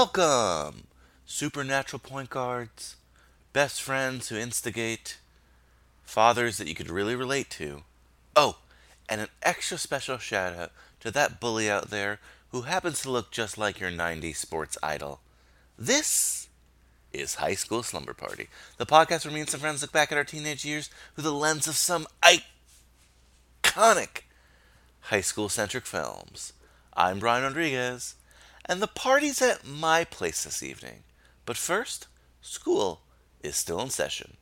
Welcome, supernatural point guards, best friends who instigate, fathers that you could really relate to. Oh, and an extra special shout out to that bully out there who happens to look just like your 90s sports idol. This is High School Slumber Party, the podcast where me and some friends look back at our teenage years through the lens of some iconic high school centric films. I'm Brian Rodriguez, and the party's at my place this evening. But first, school is still in session,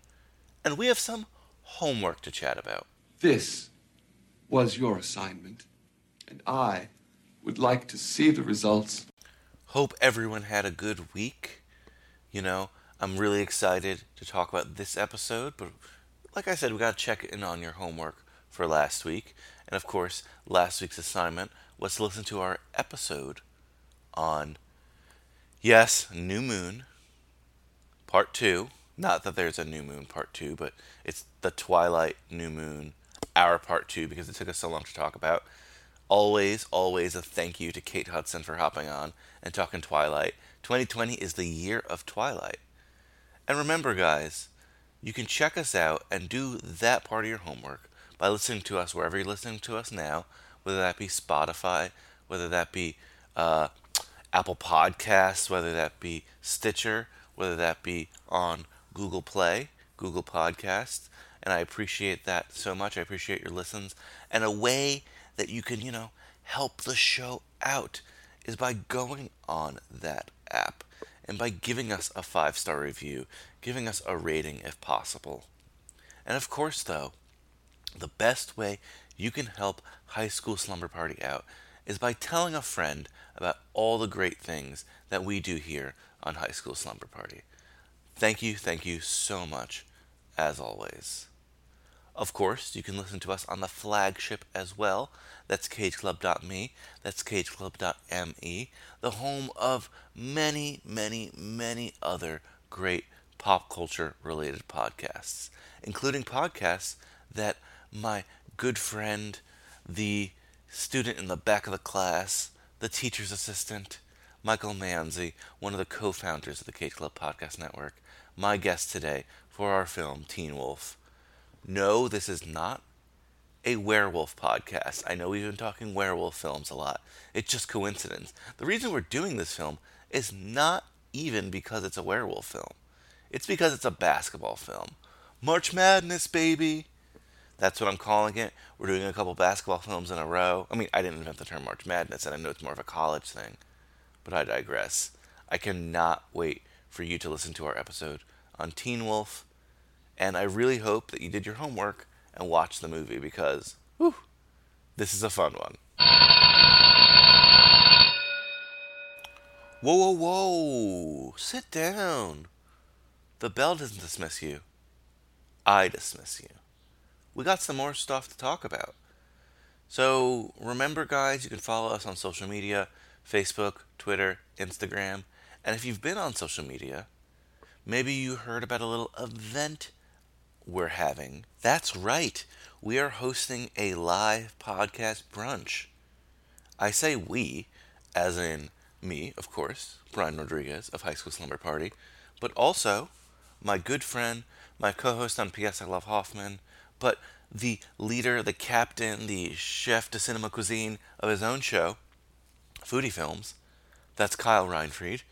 and we have some homework to chat about. This was your assignment, and I would like to see the results. Hope everyone had a good week. You know, I'm really excited to talk about this episode, but like I said, we got to check in on your homework for last week. And of course, last week's assignment was to listen to our episode on, yes, New Moon, Part 2. Not that there's a New Moon Part 2, but it's the Twilight New Moon, our Part 2, because it took us so long to talk about. Always, always a thank you to Kate Hudson for hopping on and talking Twilight. 2020 is the year of Twilight. And remember, guys, you can check us out and do that part of your homework by listening to us wherever you're listening to us now, whether that be Spotify, whether that be uh, Apple Podcasts, whether that be Stitcher, whether that be on Google Play, Google Podcasts. And I appreciate that so much. I appreciate your listens. And a way that you can, you know, help the show out is by going on that app and by giving us a five star review, giving us a rating if possible. And of course, though, the best way you can help High School Slumber Party out is by telling a friend about all the great things that we do here on High School Slumber Party. Thank you, thank you so much, as always. Of course, you can listen to us on the flagship as well. That's cageclub.me. That's cageclub.me, the home of many, many, many other great pop culture related podcasts, including podcasts that my good friend, the student in the back of the class, the teacher's assistant, Michael Manzi, one of the co founders of the Cage Club Podcast Network, my guest today for our film Teen Wolf. No, this is not a werewolf podcast. I know we've been talking werewolf films a lot. It's just coincidence. The reason we're doing this film is not even because it's a werewolf film. It's because it's a basketball film. March Madness, baby. That's what I'm calling it. We're doing a couple basketball films in a row. I mean, I didn't invent the term March Madness, and I know it's more of a college thing, but I digress. I cannot wait for you to listen to our episode on Teen Wolf, and I really hope that you did your homework and watched the movie because, whew, this is a fun one. Whoa, whoa, whoa! Sit down. The bell doesn't dismiss you. I dismiss you. We got some more stuff to talk about. So remember, guys, you can follow us on social media Facebook, Twitter, Instagram. And if you've been on social media, maybe you heard about a little event we're having. That's right, we are hosting a live podcast brunch. I say we, as in me, of course, Brian Rodriguez of High School Slumber Party, but also my good friend, my co host on P.S. I Love Hoffman, but the leader, the captain, the chef de cinema cuisine of his own show, Foodie Films. That's Kyle Reinfried.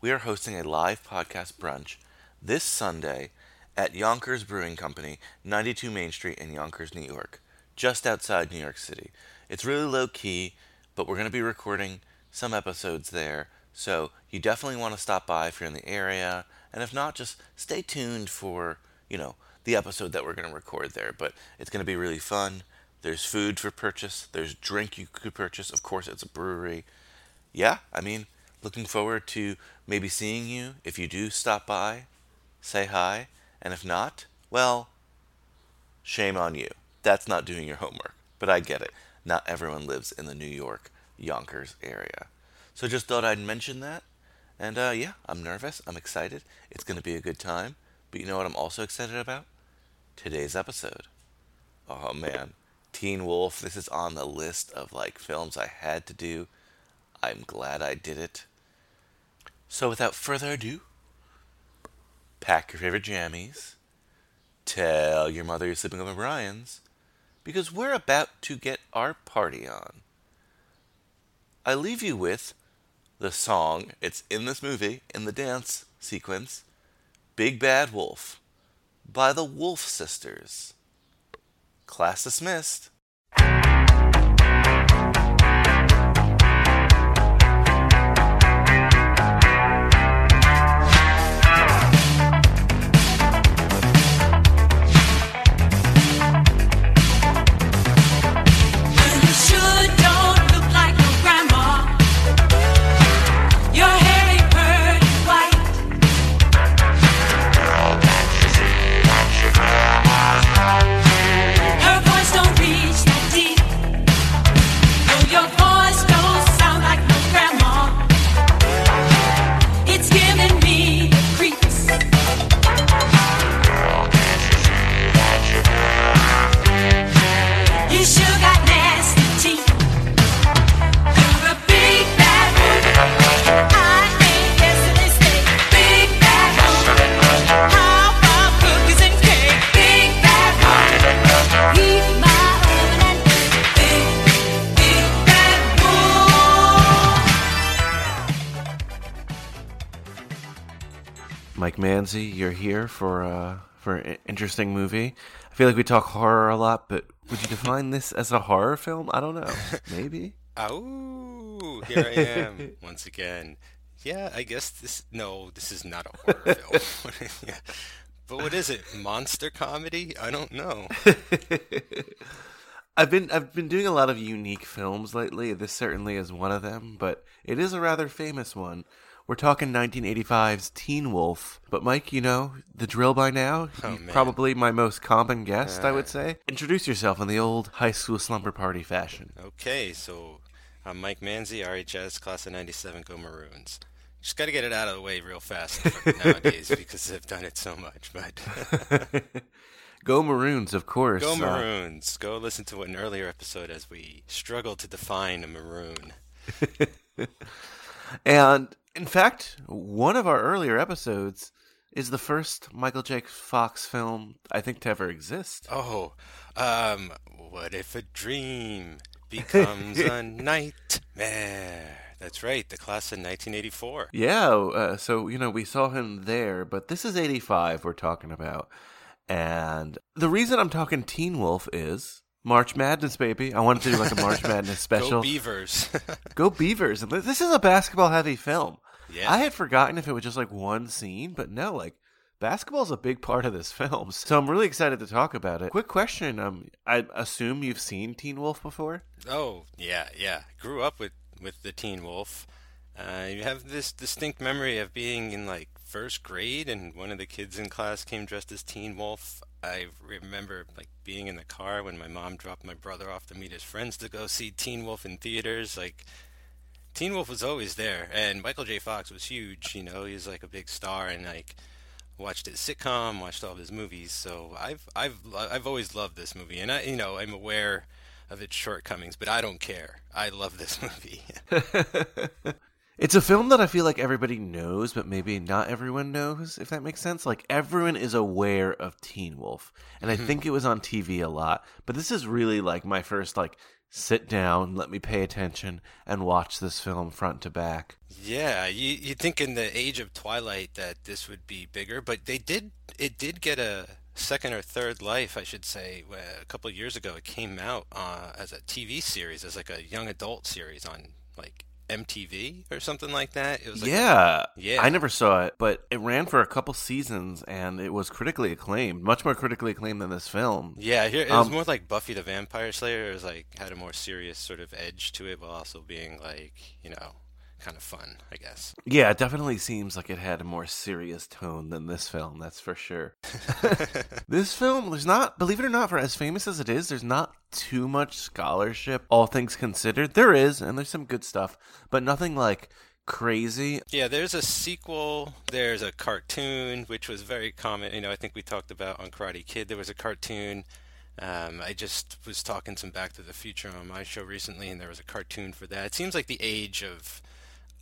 We are hosting a live podcast brunch this Sunday at Yonkers Brewing Company, 92 Main Street in Yonkers, New York, just outside New York City. It's really low key, but we're going to be recording some episodes there, so you definitely want to stop by if you're in the area, and if not, just stay tuned for, you know, the episode that we're going to record there. But it's going to be really fun. There's food for purchase, there's drink you could purchase. Of course, it's a brewery. Yeah, I mean, looking forward to maybe seeing you if you do stop by, say hi, and if not, well, shame on you. That's not doing your homework. But I get it. Not everyone lives in the New York Yonkers area. So just thought I'd mention that. And uh, yeah, I'm nervous. I'm excited. It's going to be a good time. But you know what I'm also excited about? Today's episode. Oh man, Teen Wolf. This is on the list of like films I had to do. I'm glad I did it. So without further ado, pack your favorite jammies, tell your mother you're sleeping over Brian's, because we're about to get our party on. I leave you with the song, it's in this movie, in the dance sequence, Big Bad Wolf, by the Wolf Sisters. Class dismissed. Mike Manzi, you're here for uh, for an interesting movie. I feel like we talk horror a lot, but would you define this as a horror film? I don't know. Maybe. Oh, here I am once again. Yeah, I guess this. No, this is not a horror film. yeah. But what is it? Monster comedy? I don't know. I've been I've been doing a lot of unique films lately. This certainly is one of them, but it is a rather famous one. We're talking 1985's Teen Wolf. But Mike, you know the drill by now. Oh, man. probably my most common guest, I would say. Introduce yourself in the old high school slumber party fashion. Okay, so I'm Mike Manzi, RHS, class of '97, go Maroons. Just got to get it out of the way real fast nowadays because I've done it so much. But Go Maroons, of course. go Uh, Maroons. Go listen to an earlier episode as we struggle to define a maroon. And in fact, one of our earlier episodes is the first Michael J. Fox film I think to ever exist. Oh, um, what if a dream becomes a nightmare? That's right, the class of 1984. Yeah, uh, so you know we saw him there, but this is '85 we're talking about, and the reason I'm talking Teen Wolf is March Madness, baby. I wanted to do like a March Madness special. Go Beavers. Go Beavers! This is a basketball-heavy film. Yeah. I had forgotten if it was just like one scene, but no, like basketball's a big part of this film. So I'm really excited to talk about it. Quick question, um I assume you've seen Teen Wolf before? Oh, yeah, yeah. Grew up with with the Teen Wolf. Uh, you have this distinct memory of being in like first grade, and one of the kids in class came dressed as Teen Wolf. I remember like being in the car when my mom dropped my brother off to meet his friends to go see Teen Wolf in theaters. Like Teen Wolf was always there, and Michael J. Fox was huge. You know, he was like a big star, and like watched his sitcom, watched all of his movies. So I've I've I've always loved this movie, and I you know I'm aware of its shortcomings, but I don't care. I love this movie. It's a film that I feel like everybody knows, but maybe not everyone knows, if that makes sense. Like, everyone is aware of Teen Wolf, and I mm-hmm. think it was on TV a lot, but this is really like my first, like, sit down, let me pay attention, and watch this film front to back. Yeah, you you think in the age of Twilight that this would be bigger, but they did it did get a second or third life, I should say. A couple years ago, it came out uh, as a TV series, as like a young adult series on like MTV or something like that. It was like yeah. Yeah. I never saw it, but it ran for a couple seasons, and it was critically acclaimed, much more critically acclaimed than this film. Yeah, here it was Um, more like Buffy the Vampire Slayer. It was like had a more serious sort of edge to it, while also being like you know kind of fun, I guess. Yeah, it definitely seems like it had a more serious tone than this film, that's for sure. this film, there's not, believe it or not, for as famous as it is, there's not too much scholarship, all things considered. There is, and there's some good stuff, but nothing like crazy. Yeah, there's a sequel. There's a cartoon, which was very common. You know, I think we talked about on Karate Kid. There was a cartoon. Um, I just was talking some Back to the Future on my show recently, and there was a cartoon for that. It seems like the age of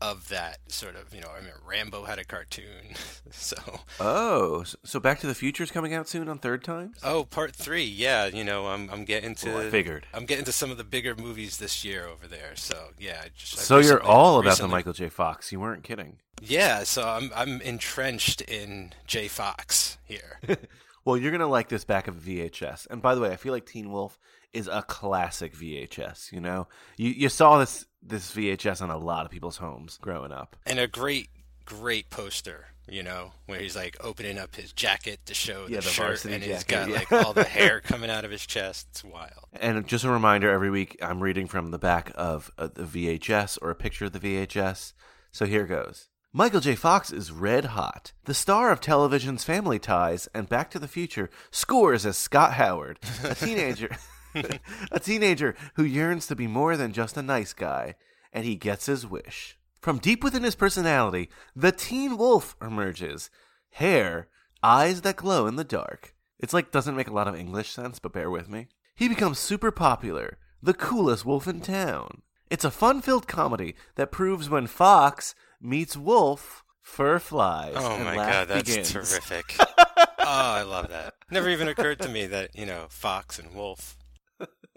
of that sort of. You know, I mean, Rambo had a cartoon, so Oh, so Back to the Future is coming out soon on third time? oh, part three. Yeah, you know, I'm I'm getting to. Well, I figured. I'm getting to some of the bigger movies this year over there. So yeah, I just So you're all about the Michael J. Fox. You weren't kidding. Yeah, so I'm I'm entrenched in J Fox here. Well, you're gonna like this back of VHS. And by the way, I feel like Teen Wolf is a classic VHS. You know, you you saw this this VHS on a lot of people's homes growing up. and a great great poster you know where he's like opening up his jacket to show Yeah, the, the shirt and he's jacket, got yeah. like all the hair coming out of his chest it's wild And just a reminder, every week I'm reading from the back of uh, the VHS or a picture of the VHS. So here goes. Michael J. Fox is red hot. The star of television's Family Ties and Back to the Future scores as Scott Howard, a teenager, a teenager who yearns to be more than just a nice guy, and he gets his wish. From deep within his personality, the teen wolf emerges. Hair, eyes that glow in the dark. It's like doesn't make a lot of English sense, but bear with me. He becomes super popular, the coolest wolf in town. It's a fun-filled comedy that proves when fox meets wolf, fur flies. oh my god that's begins. terrific oh i love that never even occurred to me that you know fox and wolf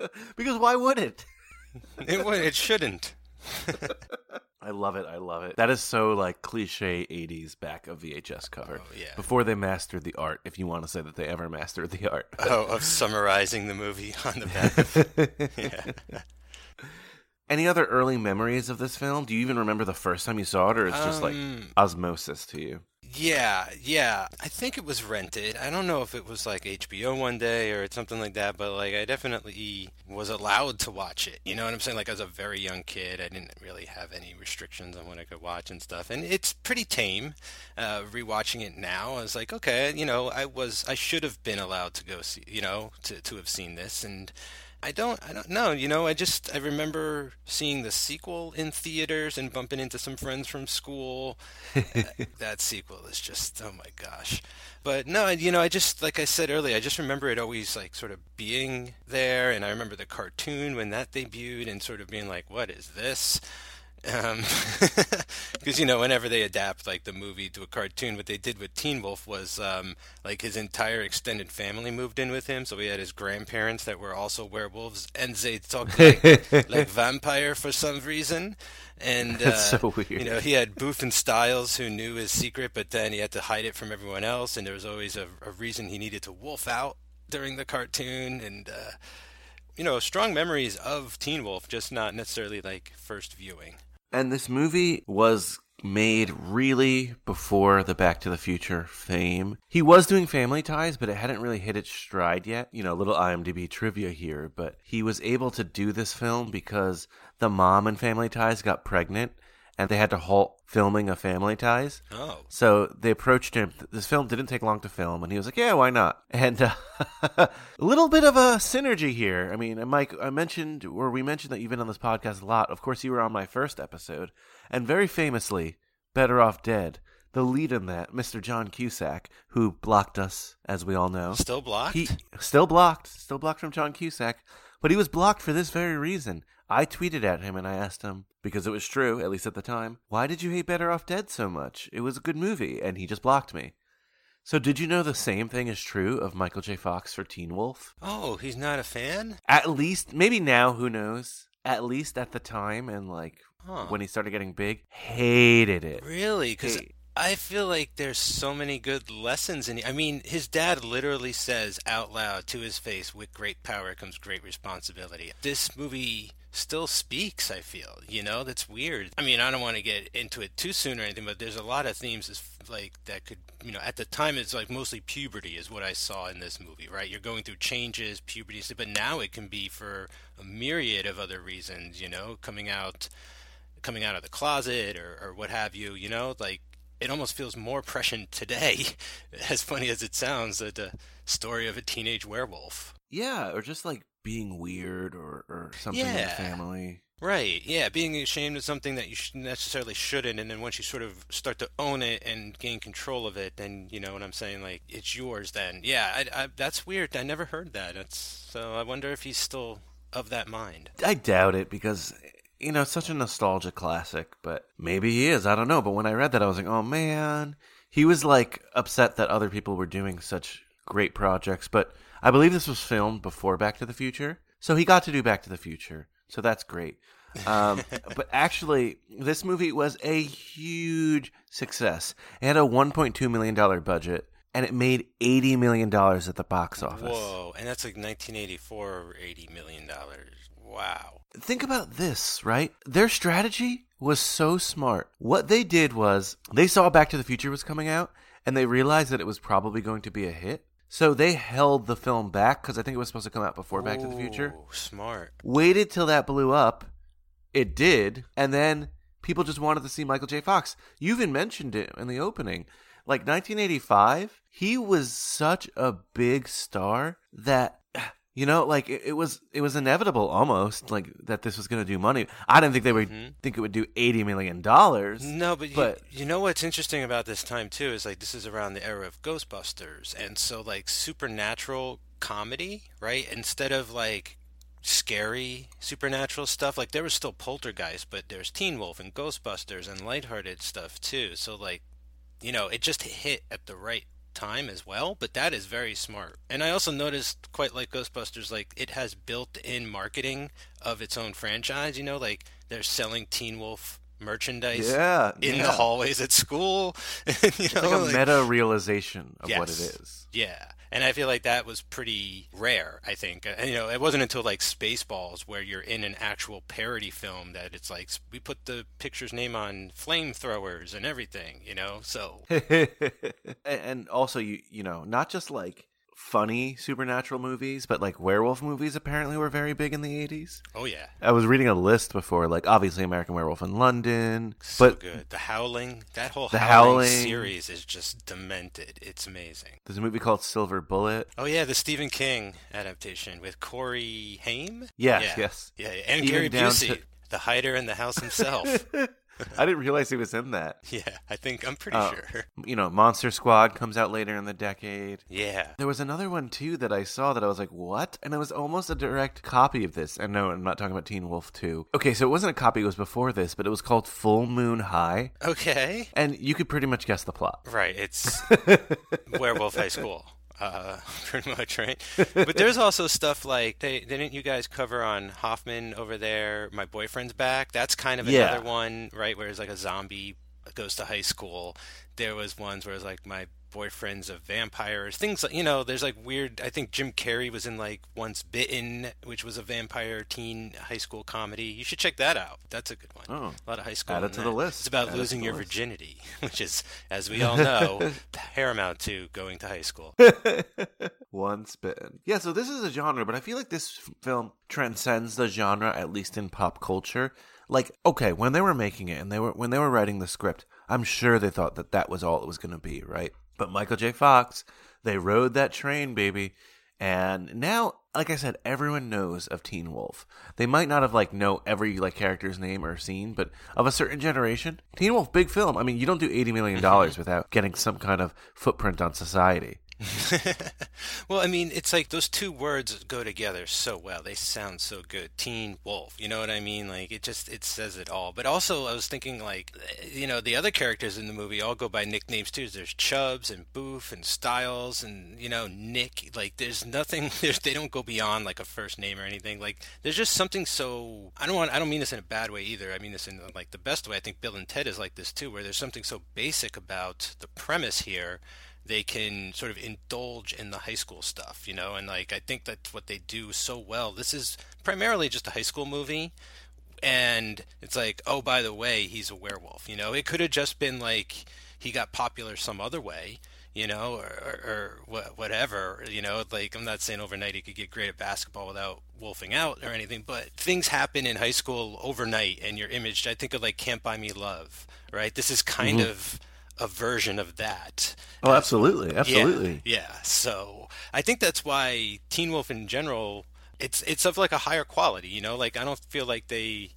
because why would it? it, would- it shouldn't I love it. I love it. That is so like cliche 80s back of VHS cover. Oh, yeah. Before they mastered the art, if you want to say that they ever mastered the art. oh of summarizing the movie on the back yeah Any other early memories of this film? Do you even remember the first time you saw it, or it's just like Um, osmosis to you? Yeah, yeah. I think it was rented. I don't know if it was like HBO one day or something like that, but like I definitely was allowed to watch it. You know what I'm saying? Like as a very young kid, I didn't really have any restrictions on what I could watch and stuff. And it's pretty tame. Uh, rewatching it now, I was like, okay, you know, I was, I should have been allowed to go see, you know, to to have seen this and. I don't I don't know, you know, I just I remember seeing the sequel in theaters and bumping into some friends from school. Uh, that sequel is just oh my gosh. But no, you know, I just like I said earlier, I just remember it always like sort of being there and I remember the cartoon when that debuted and sort of being like what is this? Um, because you know, whenever they adapt like the movie to a cartoon, what they did with Teen Wolf was um, like his entire extended family moved in with him. So he had his grandparents that were also werewolves, and they talked like, like vampire for some reason. And uh, That's so weird. You know, he had Boof and Stiles who knew his secret, but then he had to hide it from everyone else, and there was always a, a reason he needed to wolf out during the cartoon, and. Uh, you know, strong memories of Teen Wolf, just not necessarily like first viewing. And this movie was made really before the Back to the Future fame. He was doing Family Ties, but it hadn't really hit its stride yet. You know, a little IMDb trivia here, but he was able to do this film because the mom in Family Ties got pregnant and they had to halt filming of Family Ties. Oh, So they approached him. This film didn't take long to film, and he was like, "Yeah, why not?" And uh, a little bit of a synergy here. I mean, Mike, I mentioned, or we mentioned that you've been on this podcast a lot. Of course, you were on my first episode, and very famously, "Better Off Dead." the lead in that, Mr. John Cusack, who blocked us, as we all know. Still blocked? He still blocked, still blocked from John Cusack, but he was blocked for this very reason. I tweeted at him and I asked him because it was true, at least at the time. Why did you hate Better Off Dead so much? It was a good movie, and he just blocked me. So, did you know the same thing is true of Michael J. Fox for Teen Wolf? oh, he's not a fan? At least, maybe now, who knows? At least at the time, and like Huh. when he started getting big, hated it. Really? Because. I feel like there's so many good lessons in. I mean, his dad literally says out loud to his face, "With great power comes great responsibility." This movie still speaks. I feel, you know, that's weird. I mean, I don't want to get into it too soon or anything, but there's a lot of themes is like that could, you know, at the time it's like mostly puberty is what I saw in this movie, right? You're going through changes, puberty, but now it can be for a myriad of other reasons, you know, coming out coming out of the closet or, or what have you, you know, like it almost feels more prescient today, as funny as it sounds, that the story of a teenage werewolf. Yeah, or just like being weird or, or something in the family. Right, yeah, being ashamed of something that you sh- necessarily shouldn't, and then once you sort of start to own it and gain control of it, then you know what I'm saying, like it's yours. Then, yeah, I, I, that's weird. I never heard that. So. I wonder if he's still of that mind. I doubt it because you know such a nostalgia classic, but maybe he is. I don't know. But when I read that, I was like, oh man, he was like upset that other people were doing such great projects. But I believe this was filmed before Back to the Future, so he got to do Back to the Future. So that's great. Um, but actually, this movie was a huge success. It had a 1.2 million dollar budget, and it made 80 million dollars at the box office. Whoa, and that's like 1984 or 80 million dollars. Wow. Think about this, right? Their strategy was so smart. What they did was they saw Back to the Future was coming out and they realized that it was probably going to be a hit. So they held the film back because I think it was supposed to come out before Back to the Future. Smart. Waited till that blew up. It did. And then people just wanted to see Michael J. Fox. You even mentioned it in the opening. Like 1985, he was such a big star that you know, like it, it was it was inevitable almost like that this was going to do money. I didn't think they would mm-hmm. think it would do 80 million dollars. No, but, but you, you know what's interesting about this time too is like this is around the era of Ghostbusters, and so like supernatural comedy, right? Instead of like scary supernatural stuff, like there was still Poltergeist, but there's Teen Wolf and Ghostbusters and lighthearted stuff too. So like, you know, it just hit at the right time as well, but that is very smart. And I also noticed quite like Ghostbusters like it has built-in marketing of its own franchise, you know, like they're selling Teen Wolf merchandise yeah, in yeah. the hallways at school. you know, like a like- meta realization of what it is. Yeah, and I feel like that was pretty rare. I think, and you know, it wasn't until like Spaceballs where you're in an actual parody film that it's like we put the picture's name on flamethrowers and everything. You know, so and also you you know not just like funny supernatural movies but like werewolf movies apparently were very big in the 80s oh yeah, i was reading a list before like obviously american werewolf in london so but good. The Howling, that whole The Howling, Howling. series is just demented. It's amazing. there's a movie called silver bullet Oh yeah, the Stephen King adaptation with Corey Haim. Yes, yeah. yes. yeah, and Even Gary Busey, to- the hider in the house himself. i didn't realize he was in that yeah, I think I'm pretty Uh, sure. you know monster squad comes out later in the decade Yeah. There was another one too that I saw that I was like, "What?" And it was almost a direct copy of this. And no, I'm not talking about Teen Wolf 2. Okay, so it wasn't a copy; it was before this, but it was called Full Moon High, Okay. and you could pretty much guess the plot. Right. It's Werewolf High School. Uh, pretty much, right? But there's also stuff like they didn't you guys cover on Hoffman over there? My boyfriend's back. That's kind of Yeah. another one, right? Where it's like a zombie goes to high school. There was ones where it's like my boyfriend's of vampires Things like you know, there's like weird. I think Jim Carrey was in like Once Bitten, which was a vampire teen high school comedy. You should check that out. That's a good one. Oh. a lot of high school. Add it to that. the list. It's about Add losing your list. virginity, which is, as we all know, paramount to going to high school. Once bitten. Yeah, so this is a genre, but I feel like this film transcends the genre, at least in pop culture. Like, okay, when they were making it and they were when they were writing the script, I'm sure they thought that that was all it was going to be, right? But Michael J. Fox, they rode that train, baby, and now like I said, everyone knows of Teen Wolf. They might not have like know every like character's name or scene, but of a certain generation, Teen Wolf, big film. I mean, you don't do eighty million dollars without getting some kind of footprint on society. well, I mean, it's like those two words go together so well. They sound so good. Teen Wolf. You know what I mean? Like it just it says it all. But also, I was thinking like, you know, the other characters in the movie all go by nicknames too. There's Chubs and Boof and Stiles and you know Nick. Like there's nothing. There's they don't go beyond like a first name or anything. Like there's just something so. I don't want. I don't mean this in a bad way either. I mean this in like the best way. I think Bill and Ted is like this too, where there's something so basic about the premise here they can sort of indulge in the high school stuff, you know, and like I think that's what they do so well. This is primarily just a high school movie, and it's like, oh, by the way, he's a werewolf, you know. It could have just been like he got popular some other way, you know, or, or, or whatever, you know. Like I'm not saying overnight he could get great at basketball without wolfing out or anything, but things happen in high school overnight, and your image. I think of like Can't Buy Me Love, right? This is kind mm-hmm. of a version of that. Oh, absolutely, absolutely. Yeah, yeah. So I think that's why Teen Wolf in general, it's it's of like a higher quality. You know, like I don't feel like they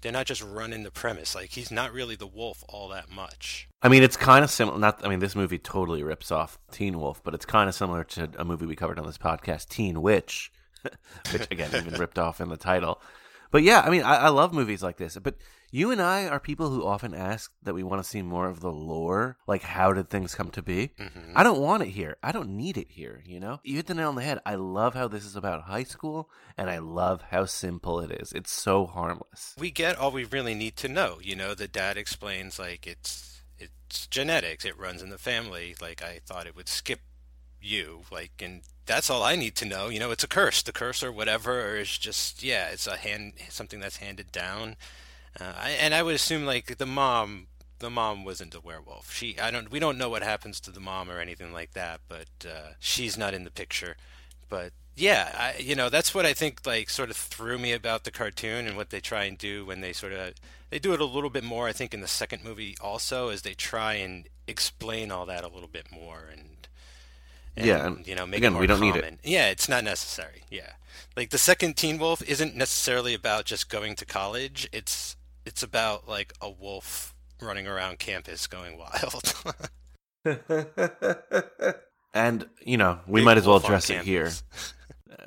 they're not just running the premise. Like he's not really the wolf all that much. I mean, it's kind of similar. Not, I mean, this movie totally rips off Teen Wolf, but it's kind of similar to a movie we covered on this podcast, Teen Witch, which again even ripped off in the title. But yeah, I mean, I, I love movies like this. But you and I are people who often ask that we want to see more of the lore, like how did things come to be? Mm-hmm. I don't want it here. I don't need it here, you know? You hit the nail on the head. I love how this is about high school, and I love how simple it is. It's so harmless. We get all we really need to know. You know, the dad explains, like, it's it's genetics. It runs in the family. Like, I thought it would skip you like and that's all i need to know you know it's a curse the curse or whatever or it's just yeah it's a hand something that's handed down uh, I, and I would assume like the mom, the mom wasn't a werewolf. She, I don't, we don't know what happens to the mom or anything like that, but uh, she's not in the picture. But yeah, I, you know, that's what I think like sort of threw me about the cartoon and what they try and do when they sort of they do it a little bit more. I think in the second movie also, as they try and explain all that a little bit more and. And, yeah, and you know, make again, it we don't common. need it. Yeah, it's not necessary. Yeah, like the second Teen Wolf isn't necessarily about just going to college. It's it's about like a wolf running around campus going wild. and you know, we Big might as well address it here.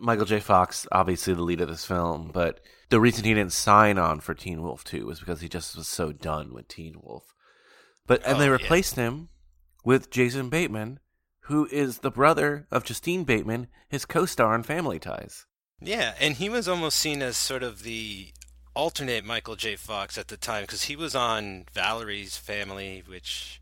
Michael J. Fox, obviously the lead of this film, but the reason he didn't sign on for Teen Wolf 2 was because he just was so done with Teen Wolf. But and oh, they replaced yeah. him with Jason Bateman, who is the brother of Justine Bateman, his co-star on Family Ties. Yeah, and he was almost seen as sort of the alternate Michael J. Fox at the time because he was on Valerie's Family, which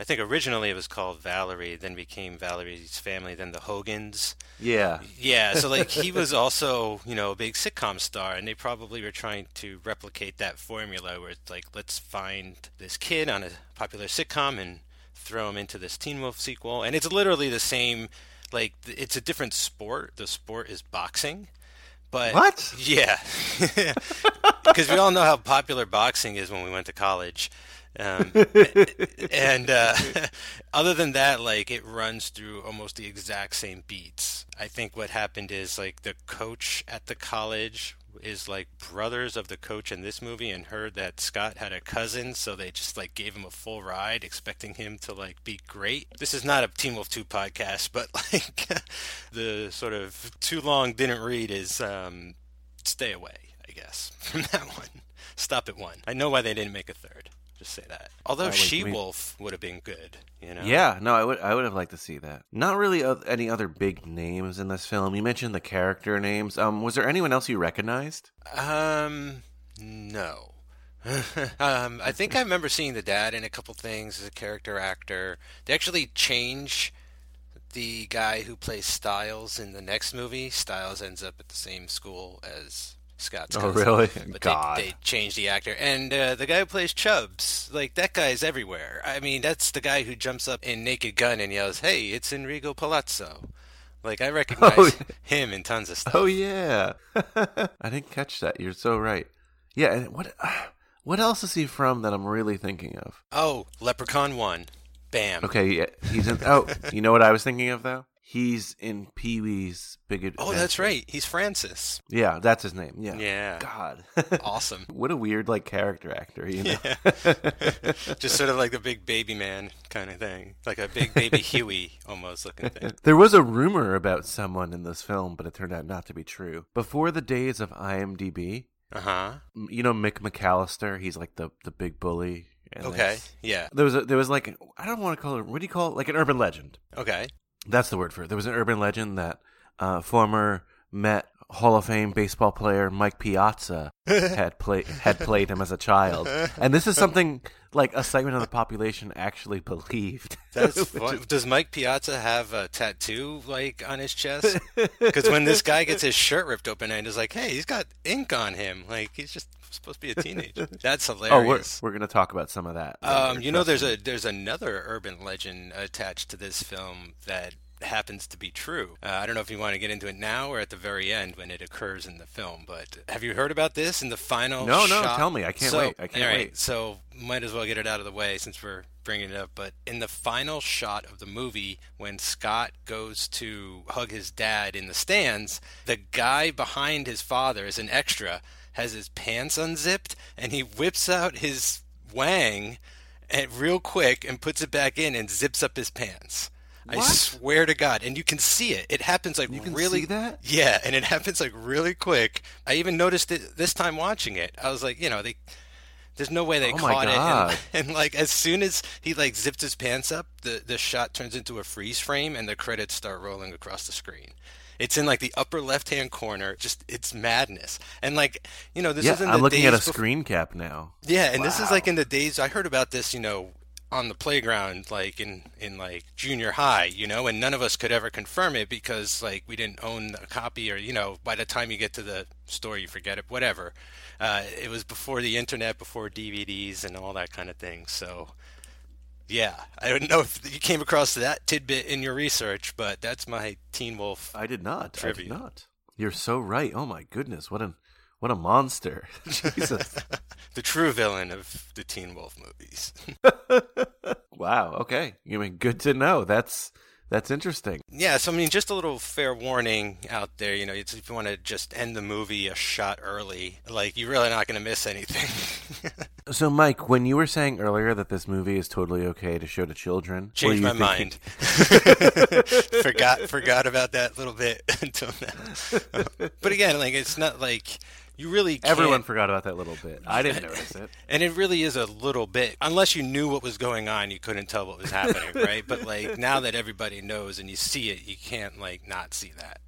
I think originally it was called Valerie, then became Valerie's Family, then the Hogans. Yeah. Yeah, so like he was also, you know, a big sitcom star and they probably were trying to replicate that formula where it's like let's find this kid on a popular sitcom and throw him into this Teen Wolf sequel and it's literally the same like it's a different sport. The sport is boxing but what? Yeah, because we all know how popular boxing is when we went to college. Um, and uh, other than that, like it runs through almost the exact same beats. I think what happened is like the coach at the college is like brothers of the coach in this movie and heard that Scott had a cousin, so they just like gave him a full ride, expecting him to like be great. This is not a Teen Wolf 2 podcast, but like the sort of too long didn't read is um, stay away, I guess, from that one. Stop at one. I know why they didn't make a third. Just say that. Although She Wolf would have been good, you know. Yeah, no, I would I would have liked to see that. Not really any other big names in this film. You mentioned the character names. Um, was there anyone else you recognized? Um, no. um, I think I remember seeing the dad in a couple things as a character actor. They actually change the guy who plays Stiles in the next movie. Stiles ends up at the same school as Scott's. Oh, really? But God. They, they changed the actor, and uh, the guy who plays Chubbs, like that guy's everywhere. I mean, that's the guy who jumps up in Naked Gun and yells, "Hey, it's Enrico Palazzo." Like I recognize oh, him in tons of stuff. Oh yeah, I didn't catch that. You're so right. Yeah, and what what else is he from that I'm really thinking of? Oh, Leprechaun One. Bam. Okay, yeah, he's in. Oh, you know what I was thinking of though? He's in Pee Wee's Big Adventure. Oh, that's right. He's Francis. Yeah, that's his name. Yeah. Yeah. God. Awesome. what a weird like character actor, you know. Just sort of like a big baby man kind of thing, like a big baby Huey almost looking thing. There was a rumor about someone in this film, but it turned out not to be true. Before the days of IMDb, Uh huh. you know Mick McAllister, he's like the the big bully. Okay. Yeah. There was a, there was like I don't want to call it what do you call it like an urban legend. Okay. That's the word for it. There was an urban legend that uh, former Met Hall of Fame baseball player Mike Piazza had played had played him as a child, and this is something like a segment of the population actually believed. That's fun. is- Does Mike Piazza have a tattoo like on his chest? Because when this guy gets his shirt ripped open and is like, "Hey, he's got ink on him," like he's just supposed to be a teenager. That's hilarious. oh, we're we're gonna talk about some of that. um, you know, there's a there's another urban legend attached to this film that happens to be true. Uh, I don't know if you want to get into it now or at the very end when it occurs in the film, but have you heard about this in the final? No, no, tell me. I can't So- wait. I can't all right, wait. So might as well get it out of the way since we're bringing it up. But in the final shot of the movie, when Scott goes to hug his dad in the stands, the guy behind his father is an extra, has his pants unzipped, and he whips out his wang and real quick and puts it back in and zips up his pants. I swear to God, and you can see it. It happens like You can really see that? yeah, and it happens like really quick. I even noticed it this time watching it. I was like, you know, they there's no way they Oh caught it. And, and like as soon as he like zipped his pants up, the the shot turns into a freeze frame and the credits start rolling across the screen. It's in like the upper left hand corner. Just it's madness. And like you know, this yeah, is in the days. I'm looking at a days bef- screen cap now. yeah, and this is like in the days I heard about this, you know, on the playground, like in in like junior high, you know, and none of us could ever confirm it because like we didn't own a copy, or you know, by the time you get to the store, you forget it, whatever. Uh, it was before the internet, before DVDs and all that kind of thing. So, yeah, I don't know if you came across that tidbit in your research, but that's my Teen Wolf. I did not. I did not. You're so right. Oh my goodness, what an what a monster. Jesus. the true villain of the Teen Wolf movies. wow. Okay. You mean good to know. That's that's interesting. Yeah, so I mean, just a little fair warning out there. You know, it's, if you want to just end the movie a shot early, like you're really not going to miss anything. So, Mike, when you were saying earlier that this movie is totally okay to show to children, Changed my mind. forgot forgot about that little bit until now. but again, like it's not like you really can't, Everyone forgot about that little bit. I didn't notice it. And it really is a little bit. Unless you knew what was going on, you couldn't tell what was happening, right? But like now that everybody knows and you see it, you can't like not see that.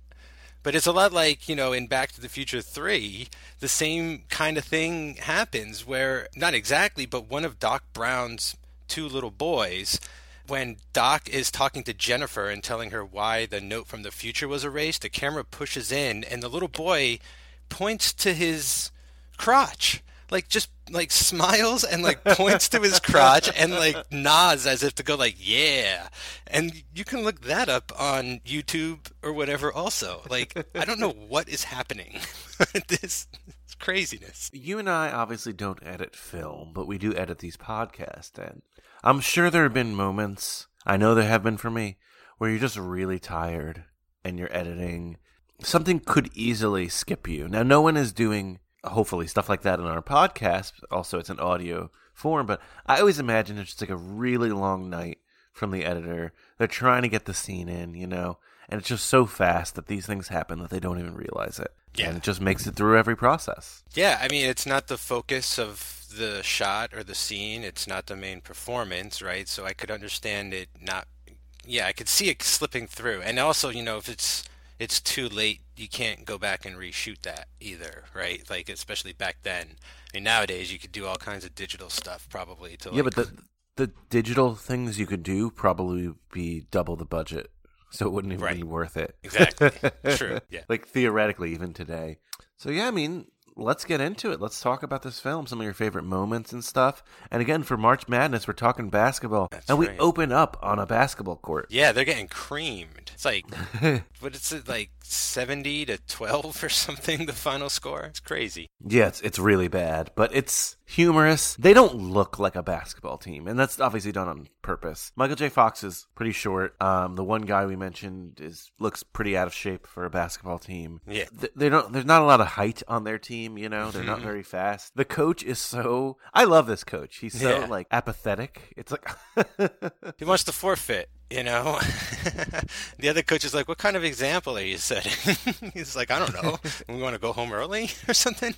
But it's a lot like, you know, in Back to the Future 3, the same kind of thing happens where, not exactly, but one of Doc Brown's two little boys, when Doc is talking to Jennifer and telling her why the note from the future was erased, the camera pushes in and the little boy points to his crotch. Like just like smiles and like points to his crotch and like nods as if to go like yeah. And you can look that up on YouTube or whatever also. Like I don't know what is happening. this is craziness. You and I obviously don't edit film, but we do edit these podcasts, and I'm sure there have been moments, I know there have been for me, where you're just really tired and you're editing. Something could easily skip you. Now, no one is doing, hopefully, stuff like that in our podcast. Also, it's an audio form, but I always imagine it's just like a really long night from the editor. They're trying to get the scene in, you know, and it's just so fast that these things happen that they don't even realize it. Yeah. And it just makes it through every process. Yeah, I mean it's not the focus of the shot or the scene, it's not the main performance, right? So I could understand it not yeah, I could see it slipping through. And also, you know, if it's it's too late, you can't go back and reshoot that either, right? Like especially back then. I mean nowadays you could do all kinds of digital stuff probably to Yeah, like, but the the digital things you could do probably be double the budget, so it wouldn't even be worth it. Exactly. True. Yeah. like theoretically, even today. So yeah, I mean, let's get into it. Let's talk about this film, some of your favorite moments and stuff. And again, for March Madness, we're talking basketball, That's and we open up on a basketball court. Yeah, they're getting creamed. It's like what is it like 70 to 12 or something the final score? It's crazy. Yeah, it's, it's really bad, but it's humorous. They don't look like a basketball team, and that's obviously done on purpose. Michael J. Fox is pretty short. Um, the one guy we mentioned is looks pretty out of shape for a basketball team. Yeah. Th- they don't. There's not a lot of height on their team. You know, they're not very fast. The coach is so. I love this coach. He's so Yeah. like apathetic. It's like. He wants to forfeit, you know. the other coach is like, "What kind of example are you setting?" He's like, "I don't know. We want to go home early or something."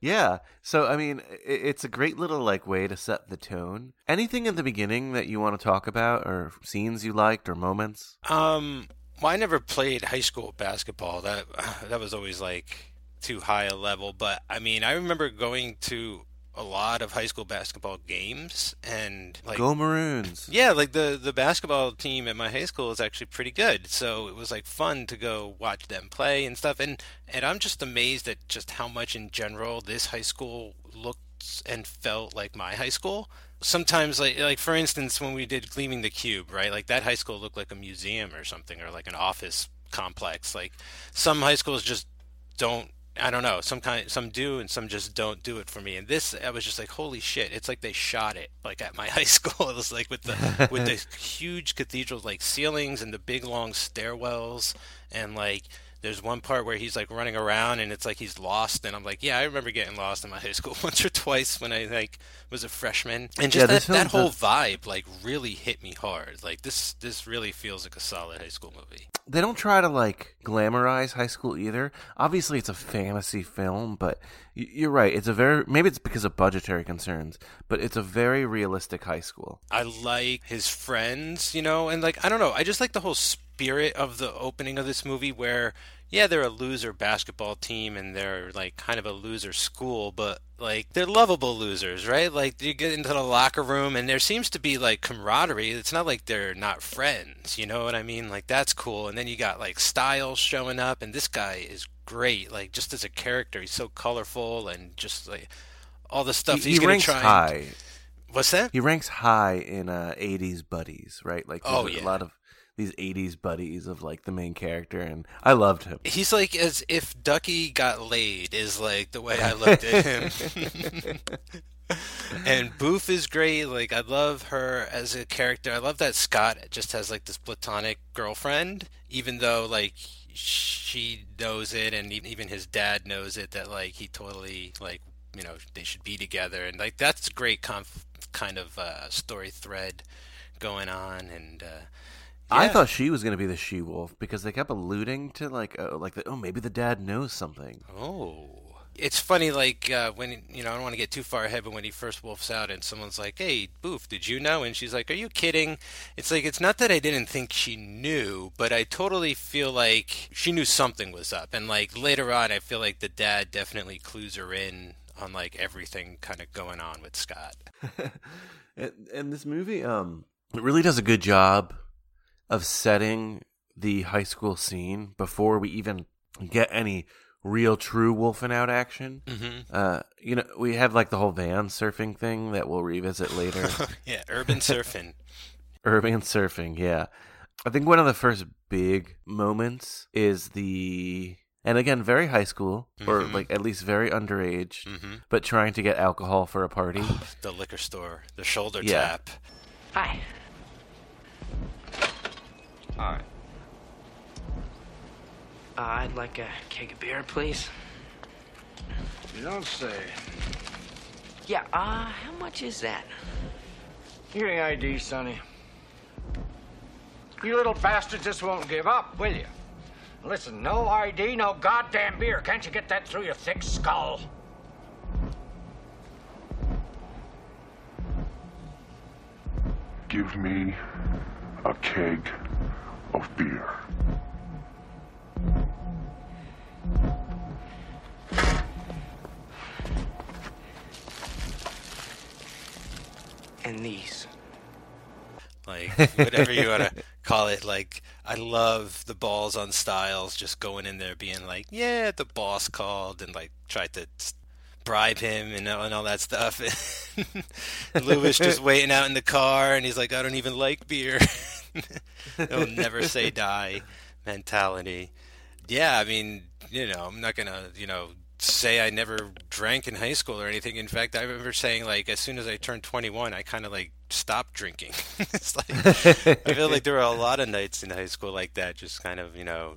Yeah. So I mean, it's a great little like way to set the tone. Anything in the beginning that you want to talk about, or scenes you liked, or moments? um, well, I never played high school basketball. That that was always like too high a level. But I mean, I remember going to a lot of high school basketball games and like Go Maroons. Yeah, like the the basketball team at my high school is actually pretty good. So it was like fun to go watch them play and stuff. And and I'm just amazed at just how much in general this high school looked and felt like my high school. Sometimes like like for instance when we did Gleaming the Cube, right? Like that high school looked like a museum or something or like an office complex. Like some high schools just don't I don't know. Some kind, some do, and some just don't do it for me. And this, I was just like, holy shit! It's like they shot it like at my high school. It was like with the with the huge cathedral like ceilings and the big long stairwells, and like there's one part where he's like running around and it's like he's lost, and I'm like, yeah, I remember getting lost in my high school once or twice when I like was a freshman, and just Yeah, that, that whole does- vibe like really hit me hard. Like this, this really feels like a solid high school movie. They don't try to like glamorize high school either. Obviously, it's a fantasy film, but you're right. It's a very maybe it's because of budgetary concerns, but it's a very realistic high school. I like his friends, you know, and like I don't know, I just like the whole spirit of the opening of this movie where yeah, they're a loser basketball team and they're like kind of a loser school, but like they're lovable losers, right? Like you get into the locker room and there seems to be like camaraderie. It's not like they're not friends, you know what I mean? Like that's cool. And then you got like Stiles showing up and this guy is great. Like just as a character, he's so colorful and just like all the stuff he he's he gonna ranks try. and- high. What's that? He ranks high in uh, '80s buddies, right? Like Oh, yeah. a lot of these '80s buddies of like the main character, and I loved him. He's like as if Ducky got laid is like the way I looked at him. and Boof is great. Like I love her as a character. I love that Scott just has like this platonic girlfriend, even though like she knows it, and even his dad knows it. That like he totally like you know they should be together, and like that's great conf- kind of uh, story thread going on. And uh, I thought she was going to be the she wolf because they kept alluding to like, uh, like the, oh, maybe the dad knows something. Oh. It's funny, like, uh, when, you know, I don't want to get too far ahead, but when he first wolfs out and someone's like, hey, Boof, did you know? And she's like, are you kidding? It's like, it's not that I didn't think she knew, but I totally feel like she knew something was up. And, like, later on, I feel like the dad definitely clues her in on, like, everything kind of going on with Scott. And, and this movie, um, it really does a good job of setting the high school scene before we even get any real true wolfing out action. Mm-hmm. Uh, you know, we have like the whole van surfing thing that we'll revisit later. Yeah, urban surfing. Urban surfing, yeah. I think one of the first big moments is the and again very high school or Mhm. like at least very underage, hmm but trying to get alcohol for a party. The liquor store, the shoulder Yeah. tap. Hi. Hi. Uh, I'd like a keg of beer, please. You don't say. Yeah, uh, how much is that? You ain't ID, Sonny. You little bastard just won't give up, will you? Listen, no ID, no goddamn beer. Can't you get that through your thick skull? Give me a keg of beer. And these. like whatever you want to call it like i love the balls on Stiles just going in there being like yeah the boss called and like tried to s- bribe him and, all- and all that stuff And lewis just waiting out in the car and he's like i don't even like beer he'll never say die mentality yeah i mean you know i'm not gonna you know say I never drank in high school or anything. In fact, I remember saying like as soon as I turned 21, I kind of like stopped drinking. it's like I feel like there were a lot of nights in high school like that, just kind of you know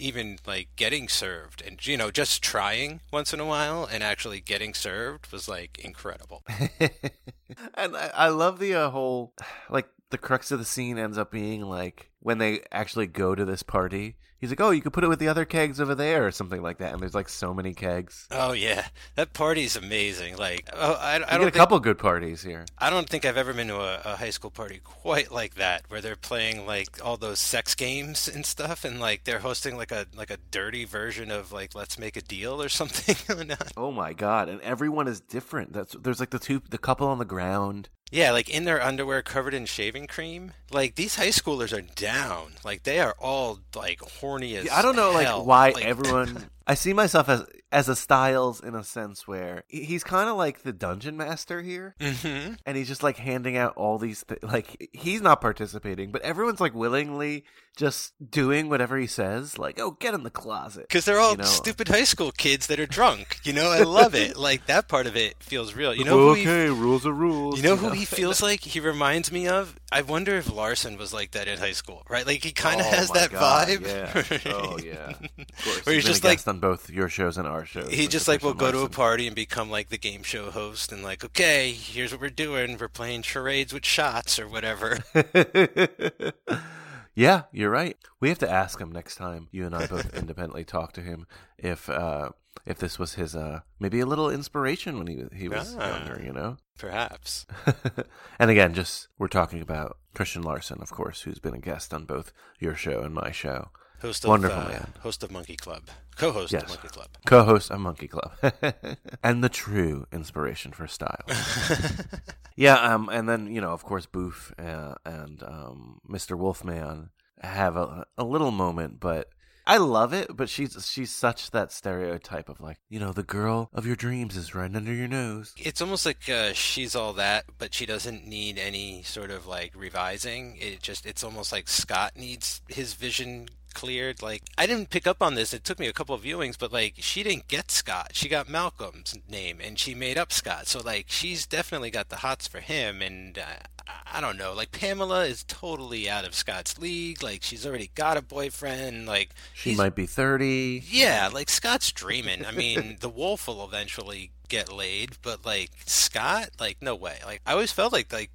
even like getting served and you know just trying once in a while and actually getting served was like incredible. and I, I love the uh, whole like the crux of the scene ends up being like when they actually go to this party. He's like, "Oh, you could put it with the other kegs over there, or something like that." And there's like so many kegs. Oh yeah, that party's amazing. Like, oh, I, I don't get a think, couple good parties here. I don't think I've ever been to a, a high school party quite like that, where they're playing like all those sex games and stuff, and like they're hosting like a like a dirty version of like Let's Make a Deal or something. Oh my god! And everyone is different. That's there's like the two the couple on the ground. Yeah, like in their underwear covered in shaving cream. Like these high schoolers are down. Like they are all like horny as Yeah, I don't know hell. like why Like- everyone. I see myself as as a Stiles in a sense where he's kind of like the dungeon master here, Mhm. and he's just like handing out all these th- like he's not participating, but everyone's like willingly just doing whatever he says. Like, oh, get in the closet Because they're all You know? stupid high school kids that are drunk. You know, I love it. Like that part of it feels real. You know who he okay, rules are rules. You know who he feels like? He reminds me of. I wonder if Larson was like that in high school, right? Like he kind of Oh has that God, vibe. Yeah. Oh yeah. Where he's just like on both your shows and our shows. he just like will go to a party and become like the game show host and like, okay, here's what we're doing. We're playing charades with shots or whatever. yeah, you're right. We have to ask him next time you and I both independently talk to him if uh if this was his uh maybe a little inspiration when he he was Ah. younger, you know. Perhaps. and again, just we're talking about Christian Larson, of course, who's been a guest on both your show and my show. Host of Wonderful uh, man. host of Monkey Club, co-host Yes. of Monkey Club. Co-host of Monkey Club, and the true inspiration for style. yeah, um, and then you know, of course, Boof uh, and um, Mr. Wolfman have a, a little moment, but I love it. But she's she's such that stereotype of like, you know, the girl of your dreams is right under your nose. It's almost like uh, she's all that, but she doesn't need any sort of like revising. It just it's almost like Scott needs his vision cleared. Like I didn't pick up on this. It took me a couple of viewings, but like she didn't get Scott. She got Malcolm's name, and she made up Scott. So like she's definitely got the hots for him. And uh, I don't know. Like Pamela is totally out of Scott's league. Like she's already got a boyfriend. Like She might be thirty. yeah, like Scott's dreaming. I mean, the wolf will eventually get laid, but like Scott, like no way. Like I always felt like like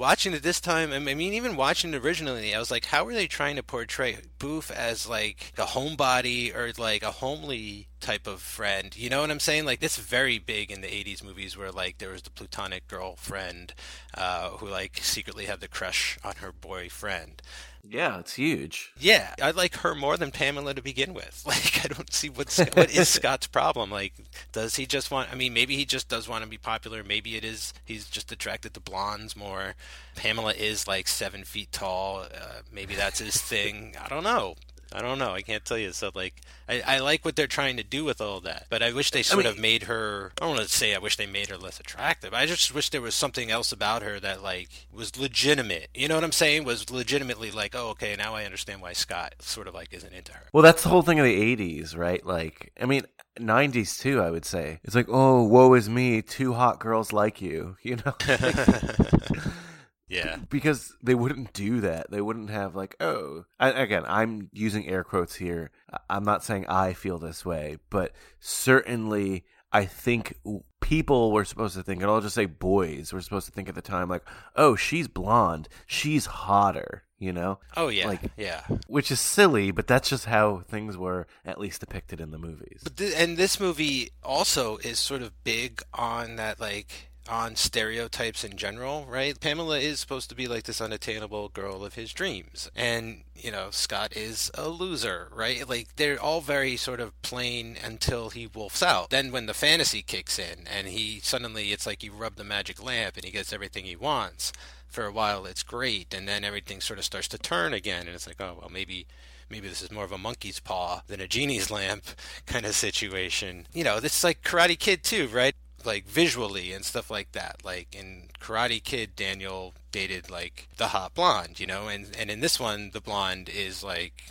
watching it this time. I mean, even watching it originally, I was like, how are they trying to portray Boof as like a homebody or like a homely type of friend? You know what I'm saying? Like this very big in the '80s movies where like there was the plutonic girlfriend uh, who like secretly had the crush on her boyfriend. Yeah, it's huge. Yeah, I like her more than Pamela to begin with. Like, I don't see what's what is Scott's problem. Like, does he just want? I mean, maybe he just does want to be popular. Maybe it is he's just attracted to blondes more. Pamela is like seven feet tall. Uh, maybe that's his thing. I don't know. I don't know. I can't tell you. So, like, I, I like what they're trying to do with all that, but I wish they sort mean- of made her. I don't want to say I wish they made her less attractive. I just wish there was something else about her that like was legitimate. You know what I'm saying? Was legitimately like, oh, okay, now I understand why Scott sort of like isn't into her. Well, that's the whole thing of the '80s, right? Like, I mean, '90s too. I would say it's like, oh, woe is me, two hot girls like you, you know. Yeah. because they wouldn't do that. They wouldn't have like, oh, I, again, I'm using air quotes here. I'm not saying I feel this way, but certainly I think people were supposed to think, and I'll just say boys were supposed to think at the time, like, oh, she's blonde, she's hotter, you know? Oh yeah. Like- yeah. Which is silly, but that's just how things were at least depicted in the movies. But th- and this movie also is sort of big on that like on stereotypes in general, right? Pamela is supposed to be like this unattainable girl of his dreams. And, you know, Scott is a loser, right? Like they're all very sort of plain until he wolfs out. Then when the fantasy kicks in and he suddenly it's like you rub the magic lamp and he gets everything he wants. For a while it's great and then everything sort of starts to turn again and it's like, oh well maybe maybe this is more of a monkey's paw than a genie's lamp kind of situation. You know, this is like Karate Kid too, right? Like visually and stuff like that. Like in Karate Kid, Daniel dated like the hot blonde, you know, and and in this one, the blonde is like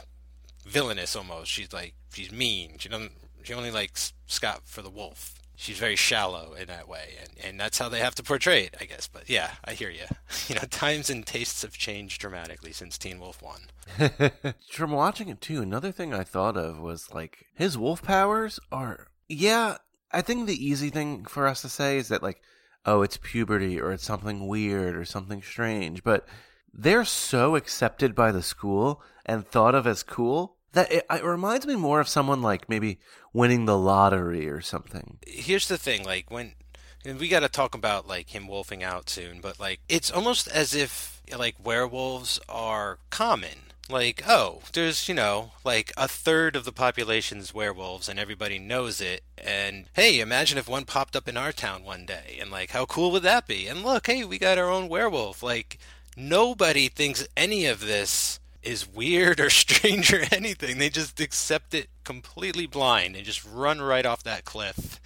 villainous almost. She's like she's mean. She doesn't She only likes Scott for the wolf. She's very shallow in that way, and, and that's how they have to portray it, I guess. But yeah, I hear you. You know, times and tastes have changed dramatically since Teen Wolf One. From watching it too, another thing I thought of was like his wolf powers are. Yeah, I think the easy thing for us to say is that like, oh, it's puberty or it's something weird or something strange, but they're so accepted by the school and thought of as cool that it, it reminds me more of someone like maybe winning the lottery or something. Here's the thing, like when and we got to talk about like him wolfing out soon, but like it's almost as if like werewolves are common. Like, oh, there's, you know, like a third of the population's werewolves and everybody knows it. And hey, imagine if one popped up in our town one day and like how cool would that be? And look, hey, we got our own werewolf. Like nobody thinks any of this is weird or strange or anything. They just accept it completely blind and just run right off that cliff.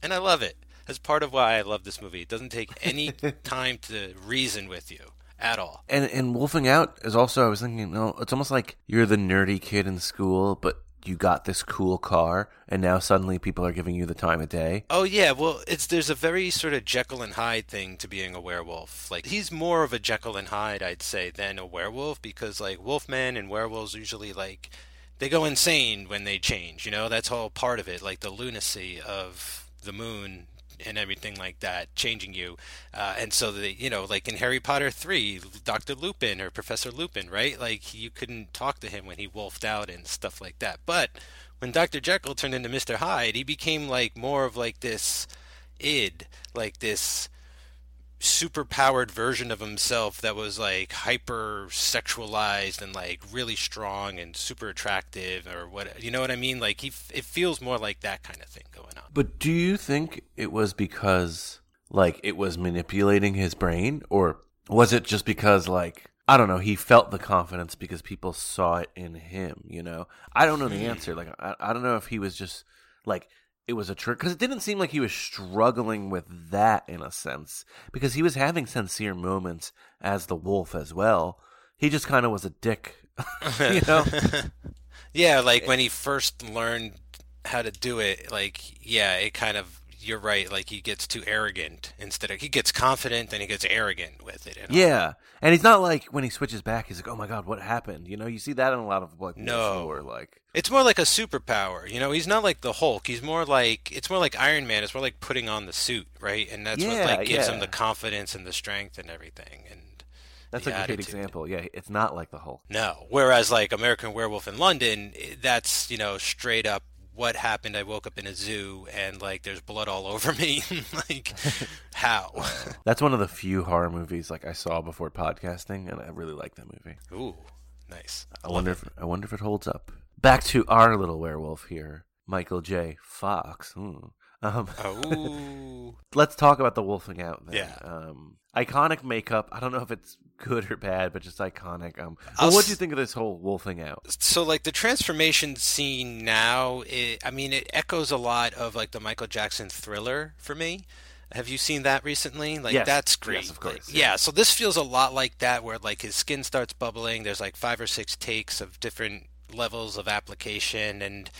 And I love it. That's part of why I love this movie. It doesn't take any time to reason with you at all. And and wolfing out is also I was thinking, you no, it's almost like you're the nerdy kid in school, but you got this cool car and now suddenly people are giving you the time of day. Oh yeah, well, it's there's a very sort of Jekyll and Hyde thing to being a werewolf. Like he's more of a Jekyll and Hyde, I'd say, than a werewolf because like wolfmen and werewolves usually like they go insane when they change. You know, that's all part of it, like the lunacy of the moon and everything like that changing you. Uh, and so the you know like in harry potter 3 dr lupin or professor lupin right? Like you couldn't talk to him when he wolfed out and stuff like that. But when dr jekyll turned into mr hyde he became like more of like this id like this super powered version of himself that was like hyper sexualized and like really strong and super attractive or what you know what I mean? Like he it feels more like that kind of thing But do you think it was because like it was manipulating his brain or was it just because like I don't know, he felt the confidence because people saw it in him, you know? I don't know the hmm. answer. Like I, I don't know if he was just like it was a trick because it didn't seem like he was struggling with that in a sense because he was having sincere moments as the wolf as well. He just kind of was a dick, you know. yeah like eh. when he first learned how to do it like yeah it kind of you're right like he gets too arrogant instead of he gets confident then he gets arrogant with it and all. Yeah, and he's not like when he switches back, he's like, "Oh my god, what happened?" You know, you see that in a lot of like No. or like It's more like a superpower, you know. He's not like the Hulk. He's more like it's more like Iron Man. It's more like putting on the suit, right? And that's Yeah, what like gives yeah. him the confidence and the strength and everything. And that's a great example. Yeah, it's not like the Hulk. No. Whereas like American Werewolf in London, eh, that's you know straight up what happened. I woke up in a zoo and like there's blood all over me. like how? That's one of the few horror movies like I saw before podcasting, and I really like that movie. Ooh, nice. I wonder if I wonder if it holds up. Back to our little werewolf here, Michael J. Fox. Hmm. Um, Oh. let's talk about the wolfing out. Then. Yeah. Um, iconic makeup. I don't know if it's good or bad, but just iconic. Um, well, what do you think of this whole wolfing out? so like the transformation scene now it, i mean it echoes a lot of like the michael jackson thriller for me have you seen that recently like Yes. that's great Yes, of course, Like, yeah so this feels a lot like that where like his skin starts bubbling there's like five or six takes of different levels of application and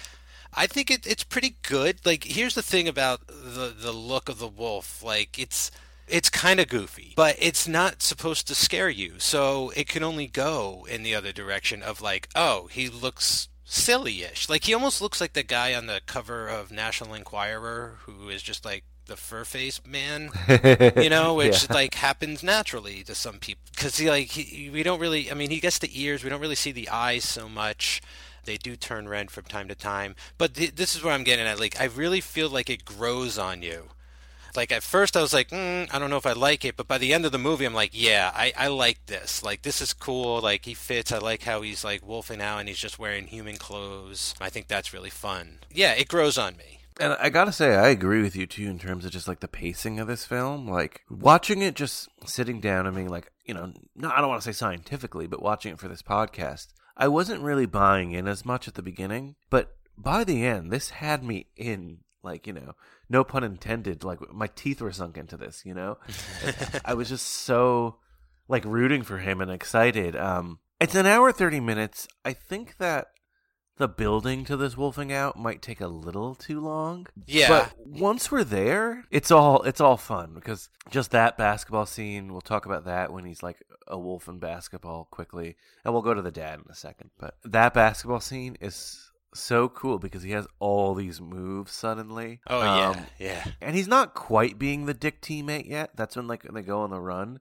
I think it, it's pretty good. Like, here's the thing about the the look of the wolf. Like, it's it's kind of goofy, but it's not supposed to scare you. So it can only go in the other direction of like, oh, he looks silly-ish. Like he almost looks like the guy on the cover of National Enquirer who is just like the fur face man, you know, which Yeah. like happens naturally to some people because he like he, we don't really. I mean, he gets the ears. We don't really see the eyes so much. They do turn red from time to time, but th- this is where I'm getting at. Like, I really feel like it grows on you. Like at first, I was like, mm, I don't know if I like it, but by the end of the movie, I'm like, yeah, I, I like this. Like, this is cool. Like, he fits. I like how he's like wolfing out and he's just wearing human clothes. I think that's really fun. Yeah, it grows on me. And I gotta say, I agree with you too in terms of just like the pacing of this film. Like watching it, just sitting down and being like, you know, no, I don't want to say scientifically, but watching it for this podcast, I wasn't really buying in as much at the beginning, but by the end, this had me in. Like you know, no pun intended. Like my teeth were sunk into this. You know, I was just so like rooting for him and excited. Um, it's an hour thirty minutes. I think that the building to this wolfing out might take a little too long. Yeah. But once we're there, it's all it's all fun because just that basketball scene, we'll talk about that when he's like a wolf in basketball quickly. And we'll go to the dad in a second. But that basketball scene is so cool because he has all these moves suddenly. Oh Um, yeah, yeah. and he's not quite being the dick teammate yet. That's when like when they go on the run.